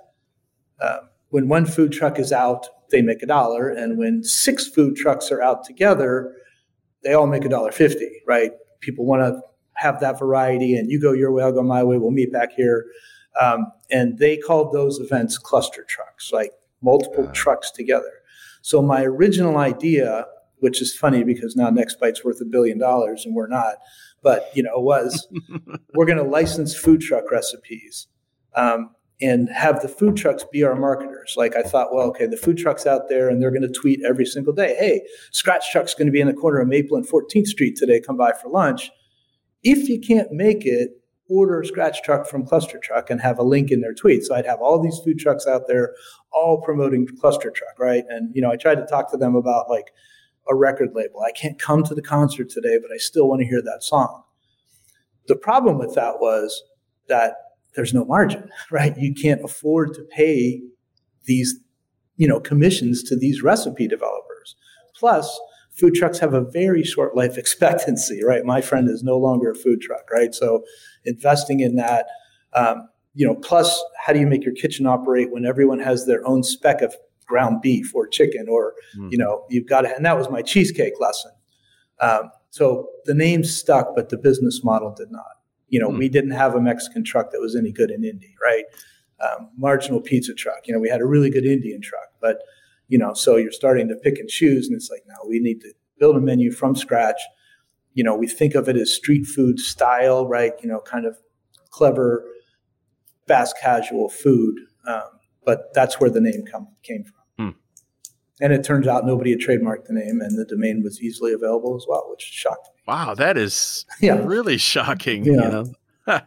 uh, when one food truck is out, they make a dollar. And when six food trucks are out together, they all make a dollar fifty, right? People want to have that variety and you go your way, I'll go my way, we'll meet back here. Um, and they called those events cluster trucks, like multiple trucks together. So my original idea, which is funny because now Nextbite's worth a billion dollars and we're not, but you know was *laughs* we're going to license food truck recipes um, and have the food trucks be our marketers. Like I thought, well, okay, the food truck's out there and they're going to tweet every single day, hey, Scratch Truck's going to be in the corner of Maple and 14th Street today. Come by for lunch. If you can't make it, order Scratch Truck from ClusterTruck and have a link in their tweet. So I'd have all these food trucks out there all promoting ClusterTruck right? And you know, I tried to talk to them about like a record label. I can't come to the concert today, but I still want to hear that song. The problem with that was that there's no margin, *laughs* right? You can't afford to pay these, you know, commissions to these recipe developers. Plus, food trucks have a very short life *laughs* expectancy, right? My friend is no longer a food truck, right? So investing in that, um, you know, plus how do you make your kitchen operate when everyone has their own speck of ground beef or chicken or, mm. you know, you've got to, and that was my cheesecake lesson. Um, so the name stuck, but the business model did not. You know, mm. we didn't have a Mexican truck that was any good in Indy, right? Um, marginal pizza truck. You know, we had a really good Indian truck, but you know, so you're starting to pick and choose, and it's like, now we need to build a menu from scratch. You know, we think of it as street food style, right? You know, kind of clever, fast casual food. Um, but that's where the name come, came from. Hmm. And it turns out nobody had trademarked the name, and the domain was easily available as well, which shocked me. Wow, that is *laughs* yeah. really shocking. Yeah. You know? *laughs*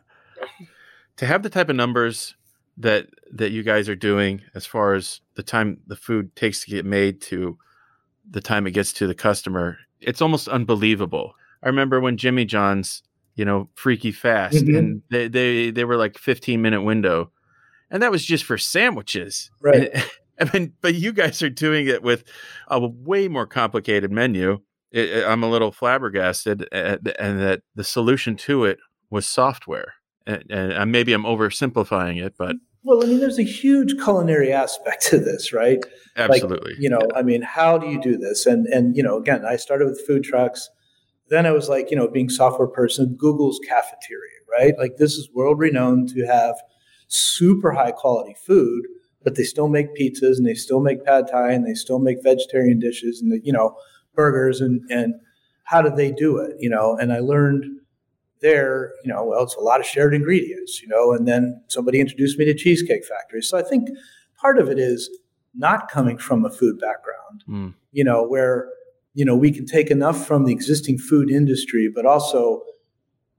to have the type of numbers that that you guys are doing as far as the time the food takes to get made to the time it gets to the customer, it's almost unbelievable. I remember when Jimmy John's, you know, freaky fast, mm-hmm. and they, they they were like 15 minute window, and that was just for sandwiches, right? And, *laughs* I mean, but you guys are doing it with a way more complicated menu. It, I'm a little flabbergasted, at, and that the solution to it was software. And, and maybe I'm oversimplifying it, but well, I mean, there's a huge culinary aspect to this, right? Absolutely. Like, you know, yeah. I mean, how do you do this? And and you know, again, I started with food trucks. Then I was like, you know, being software person, Google's cafeteria, right? Like this is world renowned to have super high quality food, but they still make pizzas and they still make pad thai and they still make vegetarian dishes and the, you know, burgers and and how do they do it? You know, and I learned there, you know, well, it's a lot of shared ingredients, you know, and then somebody introduced me to Cheesecake Factory. So I think part of it is not coming from a food background, mm. you know, where, you know, we can take enough from the existing food industry, but also,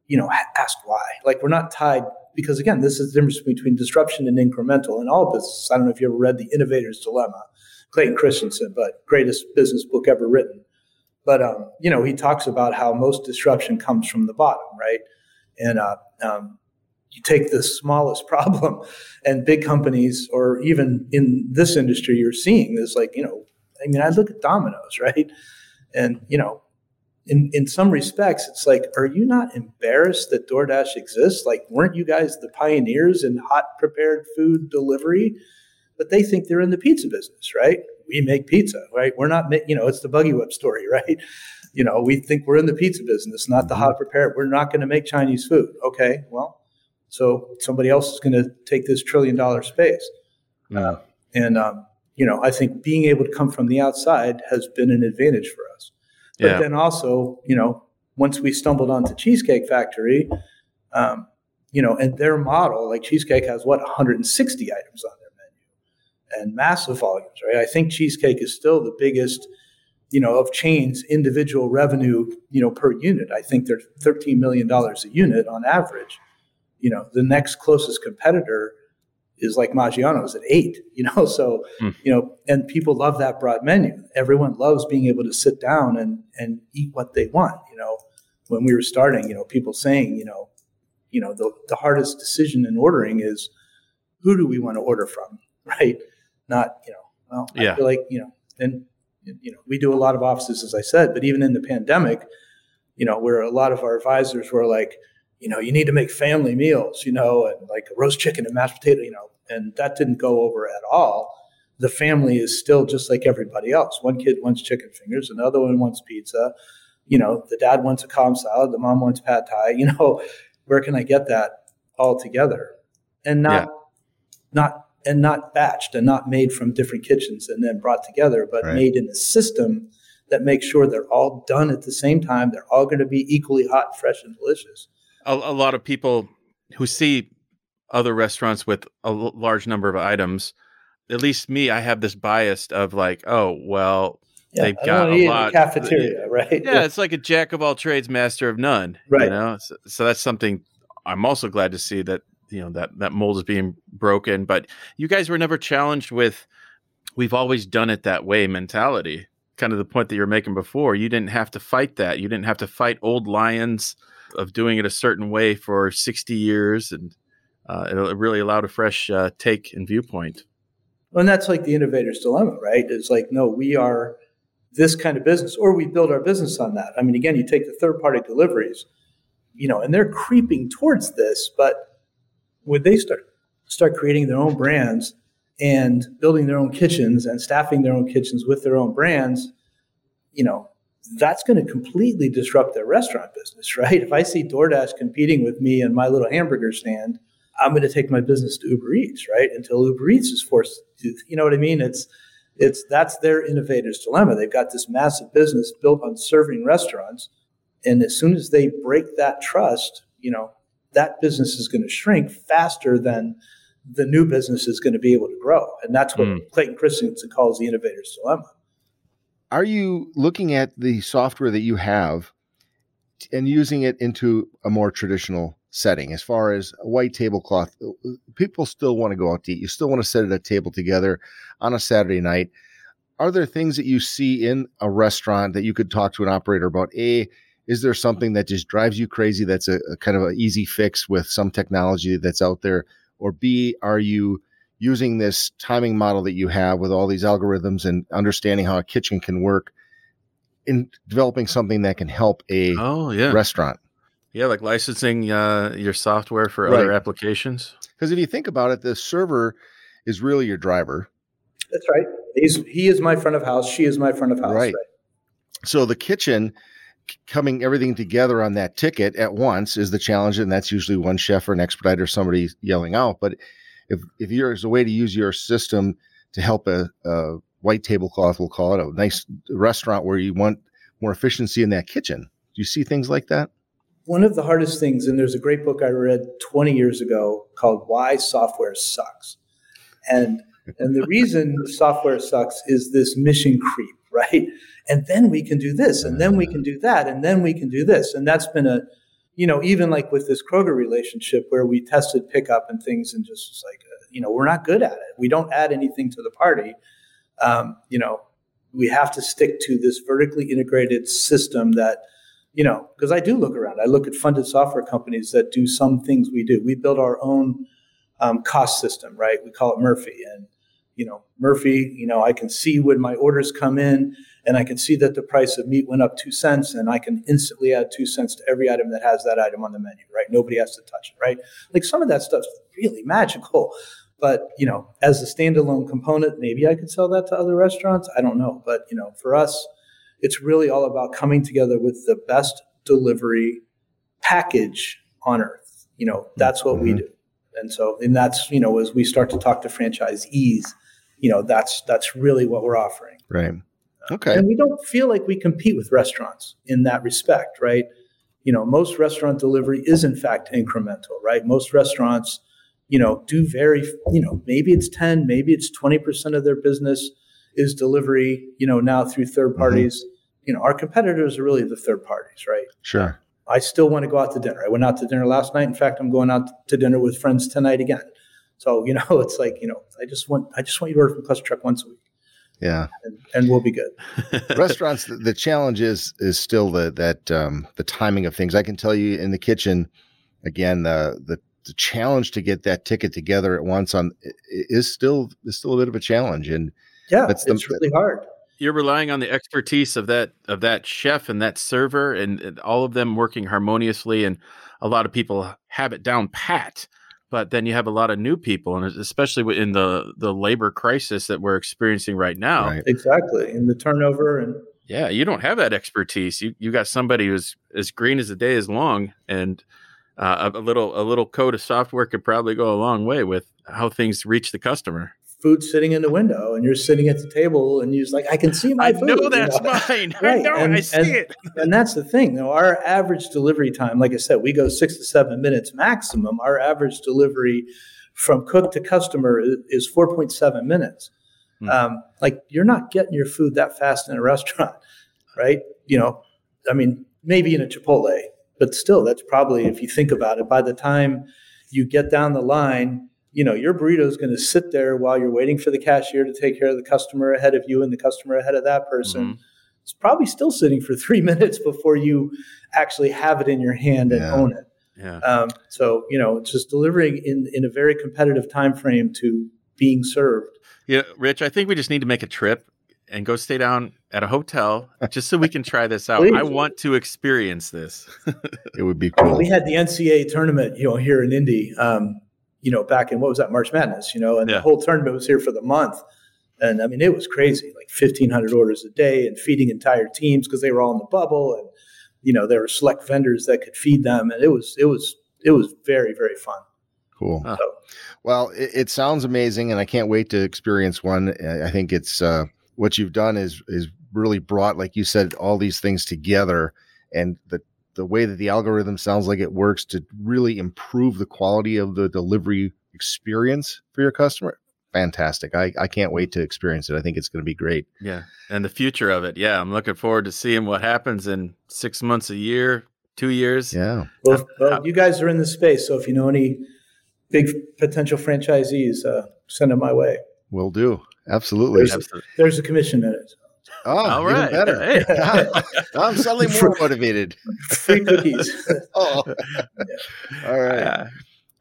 you know, ask why. Like we're not tied because again, this is the difference between disruption and incremental in all business. I don't know if you ever read The Innovator's Dilemma, Clayton Christensen, but greatest business book ever written. But um, you know, he talks about how most disruption comes from the bottom, right? And uh, um, you take the smallest *laughs* problem, and big companies, or even in this industry, you're seeing this. Like, you know, I mean, I look at Domino's, *laughs* right? And you know, in in some respects, it's like, are you not embarrassed that DoorDash exists? Like, weren't you guys the pioneers in hot prepared food delivery? But they think they're in the pizza business, right? We make pizza, right? We're not, you know, it's the buggy whip story, *laughs* right? You know, we think we're in the pizza business, not the mm-hmm. hot prepared. We're not going to make Chinese food. Okay, well, so somebody else is going to take this trillion dollar space. Yeah. And, um, you know, I think being able to come from the outside has been an advantage for us. But yeah. then also, you know, once we stumbled onto Cheesecake Factory, um, you know, and their model, like Cheesecake has what 160 items on and massive volumes, right? I think cheesecake is still the biggest, you know, of chains individual revenue, you know, per unit. I think they're $13 million a unit on average. You know, the next closest competitor is like Maggiano's at eight, *laughs* you know, so, mm. you know, and people love that broad menu. Everyone loves being able to sit down and, and eat what they want, you know. When we were starting, you know, people saying, you know, you know, the, the hardest decision in ordering is who do we want to order from, *laughs* right? Not, you know, well, yeah. I feel like, you know, and, you know, we do a lot of offices, as I said, but even in the pandemic, you know, where a lot of our advisors were like, you know, you need to make family meals, you know, and like roast chicken and mashed potato, you know, and that didn't go over at all. The family is still just like everybody else. One kid wants chicken fingers, another one wants pizza. You know, the dad wants a Cobb salad, the mom wants pad thai. *laughs* You know, where can I get that all together? And not, yeah. not and not batched and not made from different kitchens and then brought together, but right. made in a system that makes sure they're all done at the same time. They're all going to be equally hot, fresh, and delicious. A, a lot of people who see other restaurants with a l- large number of items, at least me, I have this bias of like, oh, well, yeah, they've got a lot cafeteria, *laughs* right? Yeah, it's like a jack of all trades, master of none. Right. You know, so, so that's something I'm also glad to see that you know that that mold is being broken but you guys were never challenged with we've always done it that way mentality kind of the point that you're making before. You didn't have to fight that. You didn't have to fight old lions of doing it a certain way for 60 years and uh, it really allowed a fresh uh, take and viewpoint. Well, and that's like the innovator's dilemma right? It's like no we are this kind of business, or we build our business on that. I mean, again, you take the third party deliveries, you know, and they're creeping towards this, but would they start start creating their own brands and building their own kitchens and staffing their own kitchens with their own brands, you know, that's going to completely disrupt their restaurant business, *laughs* right? If I see DoorDash competing with me and my little hamburger stand, I'm going to take my business to Uber Eats, right? Until Uber Eats is forced to, you know what I mean? It's it's that's their innovator's dilemma. They've got this massive business built on serving restaurants, and as soon as they break that trust, you know, that business is going to shrink faster than the new business is going to be able to grow. And that's what mm. Clayton Christensen calls the innovator's dilemma. Are you looking at the software that you have and using it into a more traditional setting as far as a white tablecloth? People still want to go out to eat. You still want to sit at a table together on a Saturday night. Are there things that you see in a restaurant that you could talk to an operator about? A, is there something that just drives you crazy that's a, a kind of an easy fix with some technology that's out there? Or B, are you using this timing model that you have with all these algorithms and understanding how a kitchen can work in developing something that can help a oh, yeah. restaurant. Yeah, like licensing uh, your software for right. other applications. Because if you think about it, the server is really your driver. That's right. He's he is my front of house. She is my front of house. Right. right. So the kitchen coming everything together on that ticket at once is the challenge, and that's usually one chef or an expediter or somebody yelling out. But if if there's a way to use your system to help a, a white tablecloth, we'll call it a nice restaurant where you want more efficiency in that kitchen. Do you see things like that? One of the hardest things, and there's a great book I read 20 years ago called Why Software Sucks. And and the reason software sucks is this mission creep, *laughs* right? And then we can do this, and then we can do that, and then we can do this. And that's been a you know, even like with this Kroger relationship where we tested pickup and things and just like, uh, you know, we're not good at it. We don't add anything to the party. Um, you know, we have to stick to this vertically integrated system that, you know, because I do look around. I look at funded software companies that do some things we do. We build our own um, cost system, right? We call it Murphy. And, you know, Murphy, you know, I can see when my orders come in and I can see that the price of meat went up two cents, and I can instantly add two cents to every item that has that item on the menu, right? Nobody has to touch it, right? Like some of that stuff's really magical. But you know, as a standalone component, maybe I could sell that to other restaurants. I don't know. But you know, for us, it's really all about coming together with the best delivery package on earth. You know, that's what mm-hmm. we do. And so, and that's, you know, as we start to talk to franchisees, you know, that's that's really what we're offering. Right. Okay. And we don't feel like we compete with restaurants in that respect, right? You know, most restaurant delivery is in fact incremental, right? Most restaurants, you know, do very, you know, maybe it's 10, maybe it's 20% of their business is delivery, you know, now through third mm-hmm. parties. Mm-hmm. You know, our competitors are really the third parties, right? Sure. I still want to go out to dinner. I went out to dinner last night. In fact, I'm going out to dinner with friends tonight again. So, you know, *laughs* it's like, you know, I just want I just want you to order from ClusterTruck once a week. Yeah, and, and we'll be good. *laughs* Restaurants, the, the, challenge is is still the that um, the timing of things. I can tell you in the kitchen, again, the the the challenge to get that ticket together at once on is still is still a bit of a challenge, and yeah, that's the, it's really hard. You're relying on the expertise of that of that chef and that server, and, and all of them working harmoniously. And a lot of people have it down pat but then you have a lot of new people and especially in the the labor crisis that we're experiencing right now. Right. exactly and the turnover and yeah you don't have that expertise. You you got somebody who's as green as the day is long and uh, a, a little a little code of software could probably go a long way with how things reach the customer food sitting in the window and you're sitting at the table and you're just like, I can see my I food. know that's you know? *laughs* mine. right. I know, and, I see and, it. and that's the thing. You know, our average delivery time, like I said, we go six to seven minutes maximum. Our average delivery from cook to customer is, 4.7 minutes. Hmm. Um, like you're not getting your food that fast in a *laughs* restaurant, right? You know, I mean, maybe in a Chipotle, but still, that's probably, if you think about it, by the time you get down the line, you know your burrito is going to sit there while you're waiting for the cashier to take care of the customer ahead of you and the customer ahead of that person mm-hmm. it's probably still sitting for *laughs* three minutes before you actually have it in your hand and yeah. own it yeah. Um, so you know it's just delivering in in a very competitive time frame to being served yeah rich i think we just need to make a trip and go stay down at a hotel *laughs* just so we can try this out. I want to experience this. *laughs* it would be cool. We had the NCAA tournament, you know, here in Indy, um, you know, back in what was that March Madness, you know, and yeah. the whole tournament was here for the month. And I mean, it was crazy, like 1,500 orders a day and feeding entire teams because they were all in the bubble. And, you know, there were select vendors that could feed them. And it was, it was, it was very, very fun. Cool. So, well, it, it, sounds amazing, and I can't wait to experience one. I think it's uh, what you've done is is really brought, like you said, all these things together, and the the way that the algorithm sounds like it works to really improve the quality of the delivery experience for your customer fantastic. I, I can't wait to experience it. I think it's going to be great. Yeah. And the future of it. Yeah. I'm looking forward to seeing what happens in six months, a year, two years. Yeah. Well, well you guys are in the space. So if you know any big potential franchisees, uh, send them my way. Will do. Absolutely. There's, a, there's a commission in it. Oh, all right. better. Hey. I'm suddenly more motivated. Free cookies. oh. Yeah. All right. Uh,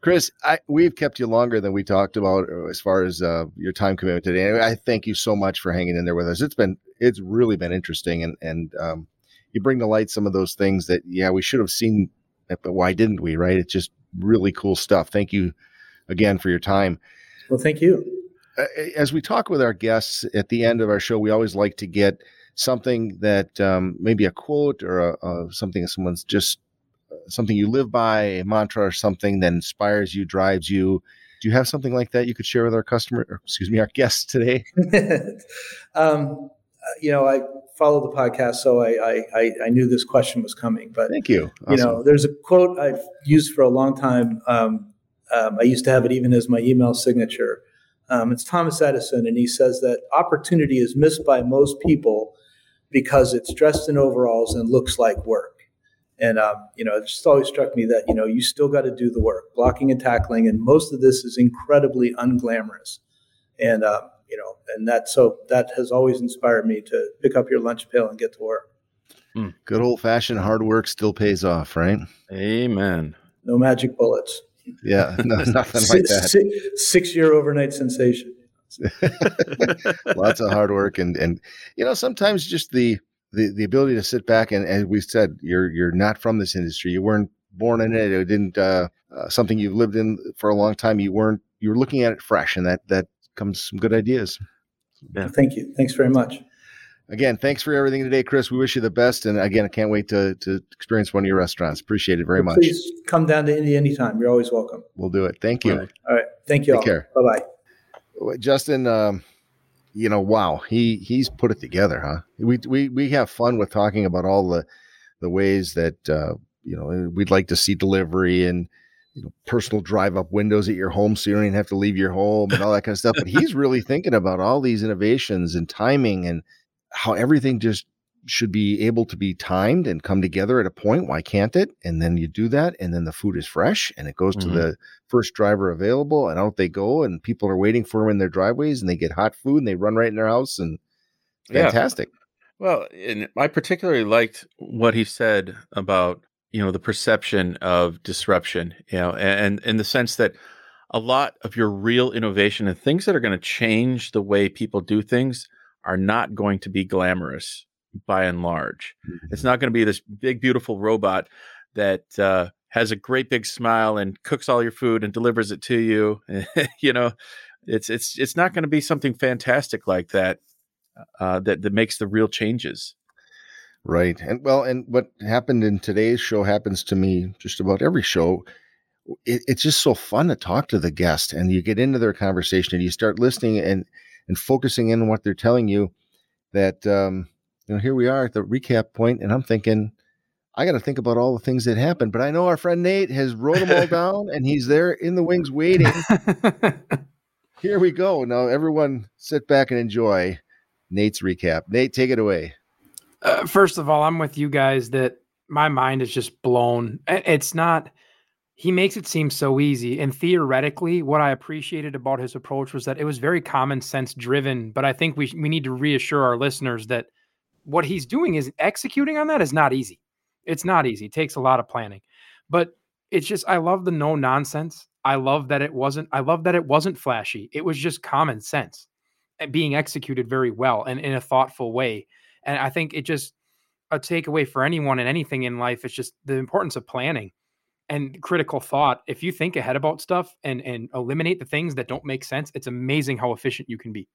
Chris, I, we've kept you longer than we talked about uh, as far as uh, your time commitment today. I thank you so much for hanging in there with us. It's been, it's really been interesting, and and um, you bring to light some of those things that yeah we should have seen, but why didn't we? Right? It's just really cool stuff. Thank you again for your time. Well, thank you. As we talk with our guests at the end of our show, we always like to get something that um, maybe a quote or a, a, something someone's just something you live by, a mantra or something that inspires you, drives you. Do you have something like that you could share with our customer, or, excuse me, our guests today? *laughs* um, you know, I follow the podcast, so I, I, I knew this question was coming. But thank you. Awesome. You know, there's a quote I've used for a long time. Um, um, I used to have it even as my email signature. Um, it's Thomas Edison, and he says that opportunity is missed by most people because it's dressed in overalls and looks like work. And um, you know, it just always struck me that you know you still got to do the work, blocking and tackling, and most of this is incredibly unglamorous. And uh, you know, and that so that has always inspired me to pick up your lunch pail and get to work. Hmm. Good old fashioned hard work still pays off, right? Amen. No magic bullets. Yeah, *laughs* no, *laughs* nothing like that. Six, six year overnight sensation. *laughs* Lots of hard work and and you know sometimes just the the, the ability to sit back and as we said you're you're not from this industry. You weren't born in it. It didn't uh, uh, something you've lived in for a long time. You weren't you were looking at it fresh and that that comes some good ideas. Yeah. Thank you. Thanks very much again thanks for everything today chris. We wish you the best and again i can't wait to to experience one of your restaurants. Appreciate it very much. please come down to indy anytime. You're always welcome. We'll do it. Thank you. All right, all right. thank you Take all. care. Bye-bye. Justin um, you know, wow, he he's put it together, huh? We we we have fun with talking about all the the ways that uh, you know we'd like to see delivery and you know personal drive up windows at your home so you don't even have to leave your home and all that kind of stuff. But he's *laughs* really thinking about all these innovations and timing and how everything just should be able to be timed and come together at a point. Why can't it? And then you do that, and then the food is fresh and it goes mm-hmm. to the first driver available, and out they go, and people are waiting for them in their driveways, and they get hot food and they run right in their house, and fantastic. Yeah. Well, and I particularly liked what he said about you know the perception of disruption, you know, and in the sense that a lot of your real innovation and things that are going to change the way people do things are not going to be glamorous by and large. Mm-hmm. It's not going to be this big, beautiful robot that uh, has a great big smile and cooks all your food and delivers it to you. *laughs* you know, it's it's it's not going to be something fantastic like that uh, that that makes the real changes. Right, and well, and what happened in today's show happens to me just about every show. It, it's just so fun to talk to the guest, and you get into their conversation, and you start listening and and focusing in on what they're telling you. That um, you know, here we are at the recap point, and I'm thinking, I got to think about all the things that happened. But I know our friend Nate has wrote them all *laughs* down, and he's there in the wings waiting. *laughs* here we go. Now, everyone, sit back and enjoy Nate's recap. Nate, take it away. Uh, first of all, I'm with you guys that my mind is just blown. It's not. He makes it seem so easy. And theoretically, what I appreciated about his approach was that it was very common sense driven. But I think we we need to reassure our listeners that what he's doing is executing on that is not easy. It's not easy. It takes a lot of planning. But it's just I love the no nonsense. I love that it wasn't I love that it wasn't flashy. It was just common sense. and being executed very well and in a thoughtful way. And I think it just a takeaway for anyone and anything in life is just the importance of planning and critical thought. If you think ahead about stuff and and eliminate the things that don't make sense, it's amazing how efficient you can be.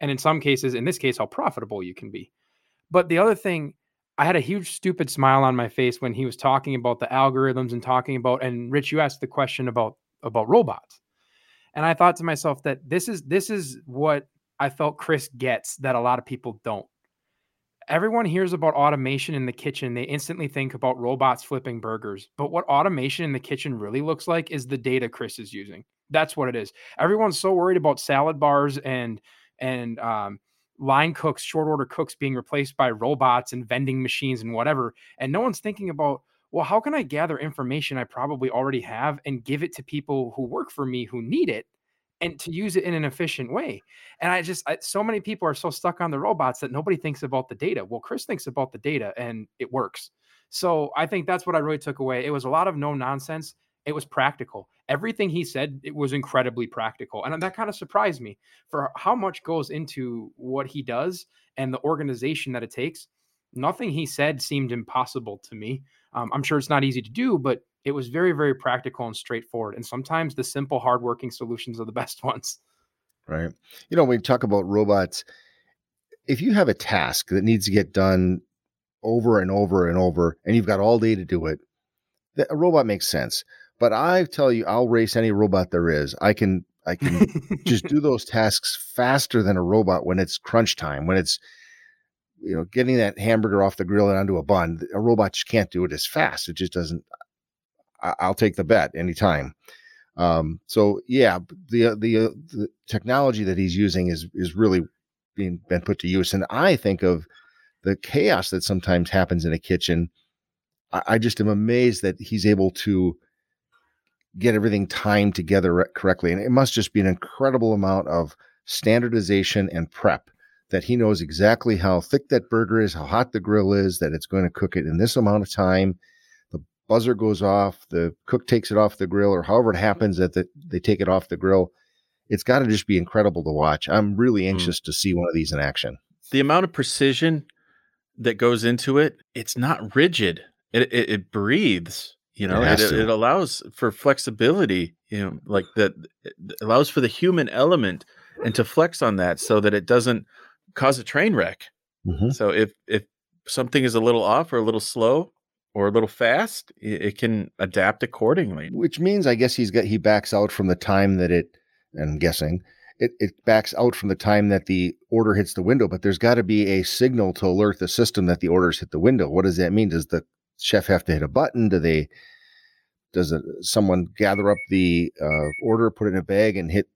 And in some cases, in this case, how profitable you can be. But the other thing, I had a huge stupid smile on my face when he was talking about the algorithms and talking about and Rich, you asked the question about about robots. And I thought to myself that this is this is what I felt Chris gets that a lot of people don't everyone hears about automation in the kitchen. They instantly think about robots flipping burgers. But what automation in the kitchen really looks like is the data Chris is using. That's what it is. Everyone's so worried about salad bars and and um, line cooks, short order cooks being replaced by robots and vending machines and whatever. And no one's thinking about, well, how can I gather information I probably already have and give it to people who work for me who need it and to use it in an efficient way. And I just, I, so many people are so stuck on the robots that nobody thinks about the data. Well, Chris thinks about the data and it works. So I think that's what I really took away. It was a lot of no nonsense. It was practical. Everything he said, it was incredibly practical. And that kind of surprised me for how much goes into what he does and the organization that it takes. Nothing he said seemed impossible to me. Um, I'm sure it's not easy to do, but it was very, very practical and straightforward. And sometimes the simple, hardworking solutions are the *laughs* best ones. Right. You know, when we talk about robots, if you have a task that needs to get done over and over and over, and you've got all day to do it, a robot makes sense. But I tell you, I'll race any robot there is. I can I can just do *laughs* those tasks faster than a robot when it's crunch time, when it's you know getting that hamburger off the grill and onto a bun. A robot just can't do it as fast. It just doesn't. I'll take the bet anytime. Um, so yeah, the, the the technology that he's using is is really being been put to use, and I think of the chaos that sometimes happens in a kitchen. I, I just am amazed that he's able to get everything timed together correctly, and it must just be an incredible amount of standardization and prep that he knows exactly how thick that burger is, how hot the grill is, that it's going to cook it in this amount of time buzzer goes off, the cook takes it off the grill, or however it happens that the, they take it off the grill. It's got to just be incredible to watch. I'm really hmm. anxious mm. to see one of these in action. The amount of precision that goes into it, it's not rigid. It it, it breathes. You know, it, it, it, allows for flexibility. You know, like that allows for the human element and to flex on that so that it doesn't cause a train wreck. Mm-hmm. So if if something is a little off or a little slow, or a little fast, it can adapt accordingly. Which means, I guess he's got he backs out from the time that it. I'm guessing it, it backs out from the time that the order hits the window, but there's got to be a signal to alert the system that the orders hit the window. What does that mean? Does the chef have to hit a button? Do they? Does it, someone gather up the uh, order, put it in a bag, and hit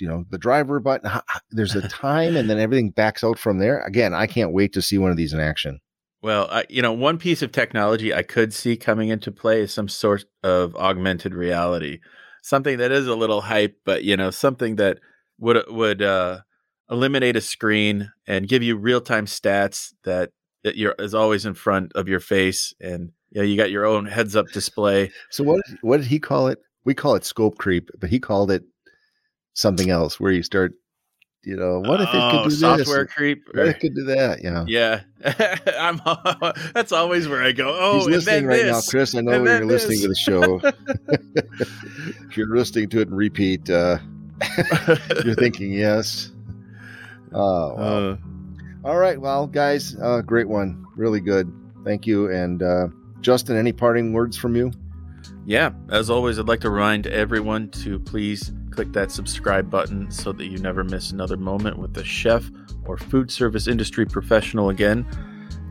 you know the driver button there's a *laughs* time and then everything backs out from there again i can't wait to see one of these in action well, I, you know, one piece of technology I could see coming into play is some sort of augmented reality, something that is a little hype, but you know, something that would would uh, eliminate a screen and give you real time stats that that you're is always in front of your face, and you know, you got your own heads up display. So what what did he call it? We call it scope creep, but he called it something else, where you start you know, what if it could oh, do software this? creep? If it could do that? You know? Yeah, *laughs* I'm. *laughs* That's always where I go. Oh, he's listening right this, now, Chris. I know you're this. listening to the show. *laughs* if you're listening to it and repeat, uh, you're thinking yes. Oh, well. uh, all right. Well, guys, uh, great one. Really good. Thank you. And uh, Justin, any parting words from you? Yeah, as always, I'd like to remind everyone to please click that subscribe button so that you never miss another moment with a chef or food service industry professional again.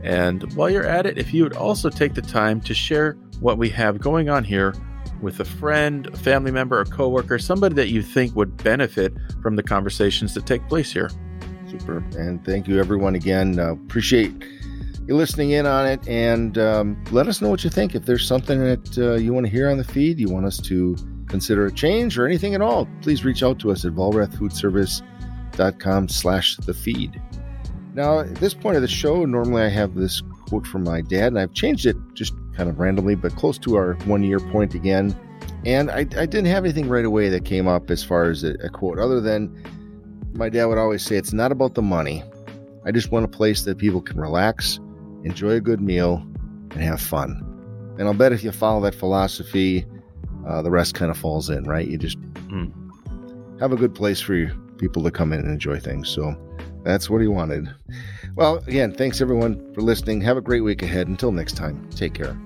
And while you're at it, if you would also take the time to share what we have going on here with a friend, a family member, a coworker, somebody that you think would benefit from the conversations that take place here. Super. And thank you, everyone, again. Uh, appreciate you listening in on it. And um, let us know what you think. If there's something that uh, you want to hear on the feed, you want us to consider a change or anything at all, please reach out to us at vollrathfoodservice.com slash the feed. Now, at this point of the show, normally I have this quote from my dad, and I've changed it just kind of randomly, but close to our one year point again. And I, I didn't have anything right away that came up as far as a, a quote, other than my dad would always say, it's not about the money. I just want a place that people can relax, enjoy a good meal, and have fun. And I'll bet if you follow that philosophy, uh, the rest kind of falls in, right? You just mm. have a good place for people to come in and enjoy things. So that's what he wanted. Well, again, thanks everyone for listening. Have a great week ahead. Until next time, take care.